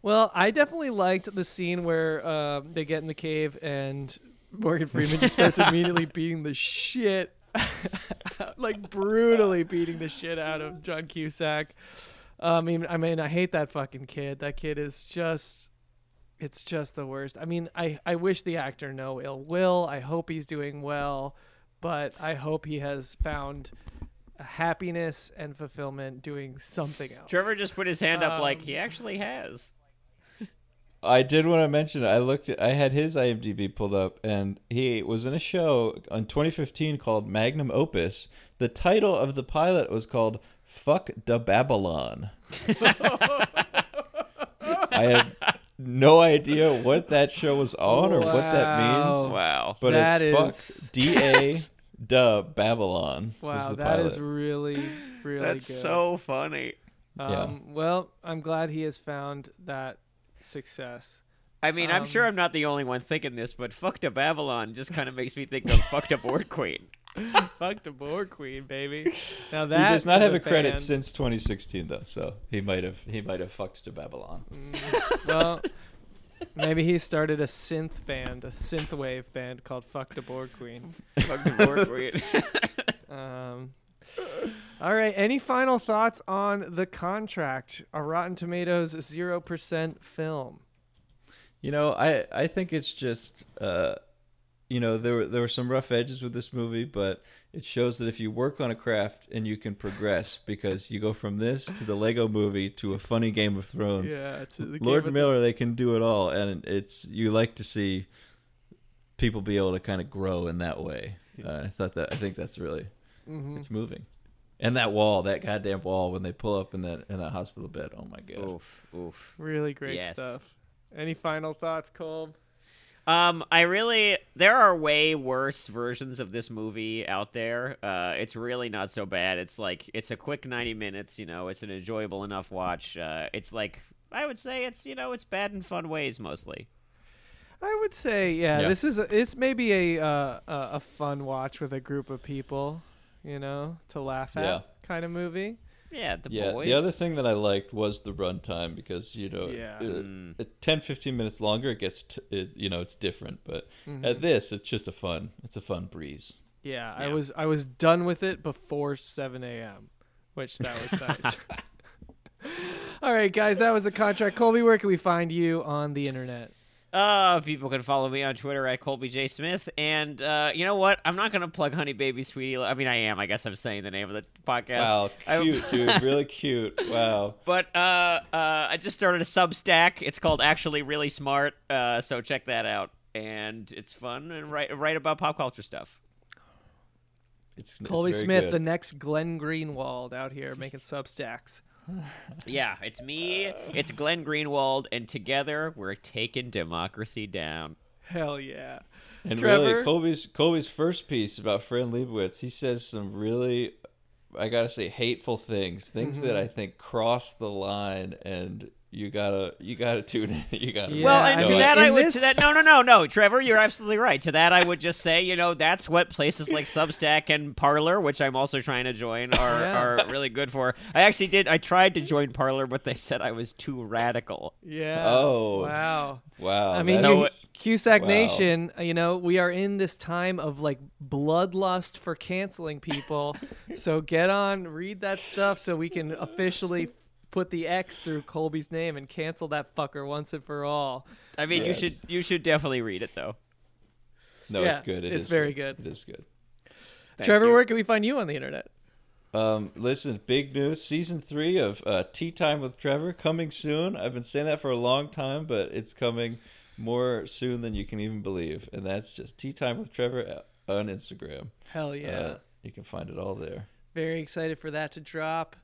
Well, I definitely liked the scene where um, they get in the cave and Morgan Freeman just starts immediately beating the shit, like brutally beating the shit out of John Cusack. I mean, I mean, I hate that fucking kid. That kid is just, it's just the worst. I mean, I, I wish the actor no ill will. I hope he's doing well, but I hope he has found happiness and fulfillment doing something else. Trevor just put his hand up like Um, he actually has. I did want to mention. I looked. At, I had his IMDb pulled up, and he was in a show in 2015 called Magnum Opus. The title of the pilot was called "Fuck da Babylon." I have no idea what that show was on or what that means, Wow. but That it's is- fuck D A da Babylon. Wow, the that is pilot. really, really That's good. so funny. Um, Well, I'm glad he has found that success. I mean, I'm sure Um, I'm not the only one thinking this, but fuck to Babylon just kind of makes me think of fuck to Borg Queen. Fuck the Borg Queen, baby. Now that He does not have a credit band. since 2016 though, so he might have he might have fucked to Babylon. Well, maybe he started a synth band, a synthwave band called Fuck the Borg Queen. fuck the Borg Queen. Um, all right. Any final thoughts on the contract? A Rotten Tomatoes zero percent film. You know, I I think it's just uh, you know there were there were some rough edges with this movie, but it shows that if you work on a craft and you can progress, because you go from this to the Lego Movie to a funny Game of Thrones. Yeah, to the Lord Game of Miller, they can do it all, and it's you like to see people be able to kind of grow in that way. Uh, I thought that I think that's really Mhm. it's moving. And that wall, that goddamn wall, when they pull up in that in that hospital bed, oh my god! oof, oof. Really great Yes. stuff. Any final thoughts, Colb? Um, I really there are way worse versions of this movie out there. Uh, it's really not so bad. It's like it's a quick ninety minutes. You know, it's an enjoyable enough watch. Uh, it's like I would say it's you know it's bad in fun ways mostly. I would say, yeah, Yeah. this is a, it's maybe a uh, a a fun watch with a group of people, you know, to laugh at Yeah. kind of movie. Yeah, the yeah, boys. the other thing that I liked was the runtime because you know, Yeah. uh, Mm. at 10, 15 minutes longer, it gets t- it, you know it's different. But Mm-hmm. at this, it's just a fun, it's a fun breeze. Yeah, I was I was done with it before 7 a.m., which that was nice. All right, guys, that was the contract. Colby, where can we find you on the internet? Uh, people can follow me on Twitter at Colby J Smith, and uh, you know what? I'm not gonna plug Honey Baby Sweetie. I mean, I am. I guess I'm saying the name of the podcast. Wow, I- cute, dude, really cute. Wow. But uh, uh, I just started a Substack. It's called Actually Really Smart. Uh, so check that out, and it's fun and write write about pop culture stuff. It's, it's Colby very Smith, good. the next Glenn Greenwald out here making substacks. Yeah, it's me. It's Glenn Greenwald, and together we're taking democracy down. Hell yeah. And Trevor? really, Colby's Colby's first piece about Fran Lebowitz, he says some really, I gotta say, hateful things, things that Mm-hmm. I think cross the line, and you gotta you gotta tune in. You gotta. Yeah, well, I and to mean, that in I would this- to that no no no no Trevor, you're absolutely right. To that I would just say, you know, that's what places like Substack and Parler, which I'm also trying to join, are Yeah. are really good for. I actually did. I tried to join Parler, but they said I was too radical. Yeah. Oh. Wow. Wow. I mean, that So- Cusack Wow. Nation, uh, you know, we are in this time of like bloodlust for canceling people. so get on, read that stuff so we can officially put the X through Colby's name and cancel that fucker once and for all. I mean, Yes. you should you should definitely read it though. no, yeah, it's good. It it's is very good. It is good. Thank Trevor, you. where can we find you on the internet? Um, listen, big news. Season three of uh, Tea Time with Trevor coming soon. I've been saying that for a long time, but it's coming more soon than you can even believe. And that's just Tea Time with Trevor uh, on Instagram. Hell yeah. Uh, you can find it all there. Very excited for that to drop.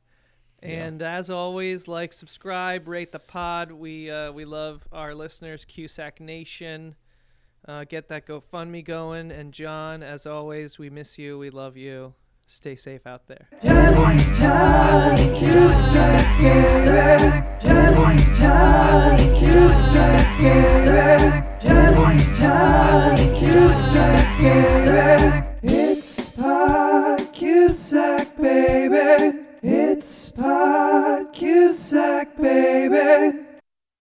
And as always, like, subscribe, rate the pod. We uh, we love our listeners, Cusack Nation. Uh, get that GoFundMe going. And John, as always, we miss you. We love you. Stay safe out there. Just Johnny Cusack, baby. Just Johnny Cusack, baby. Just Johnny Cusack, baby. It's Pod Cusack, baby. It's Pod baby.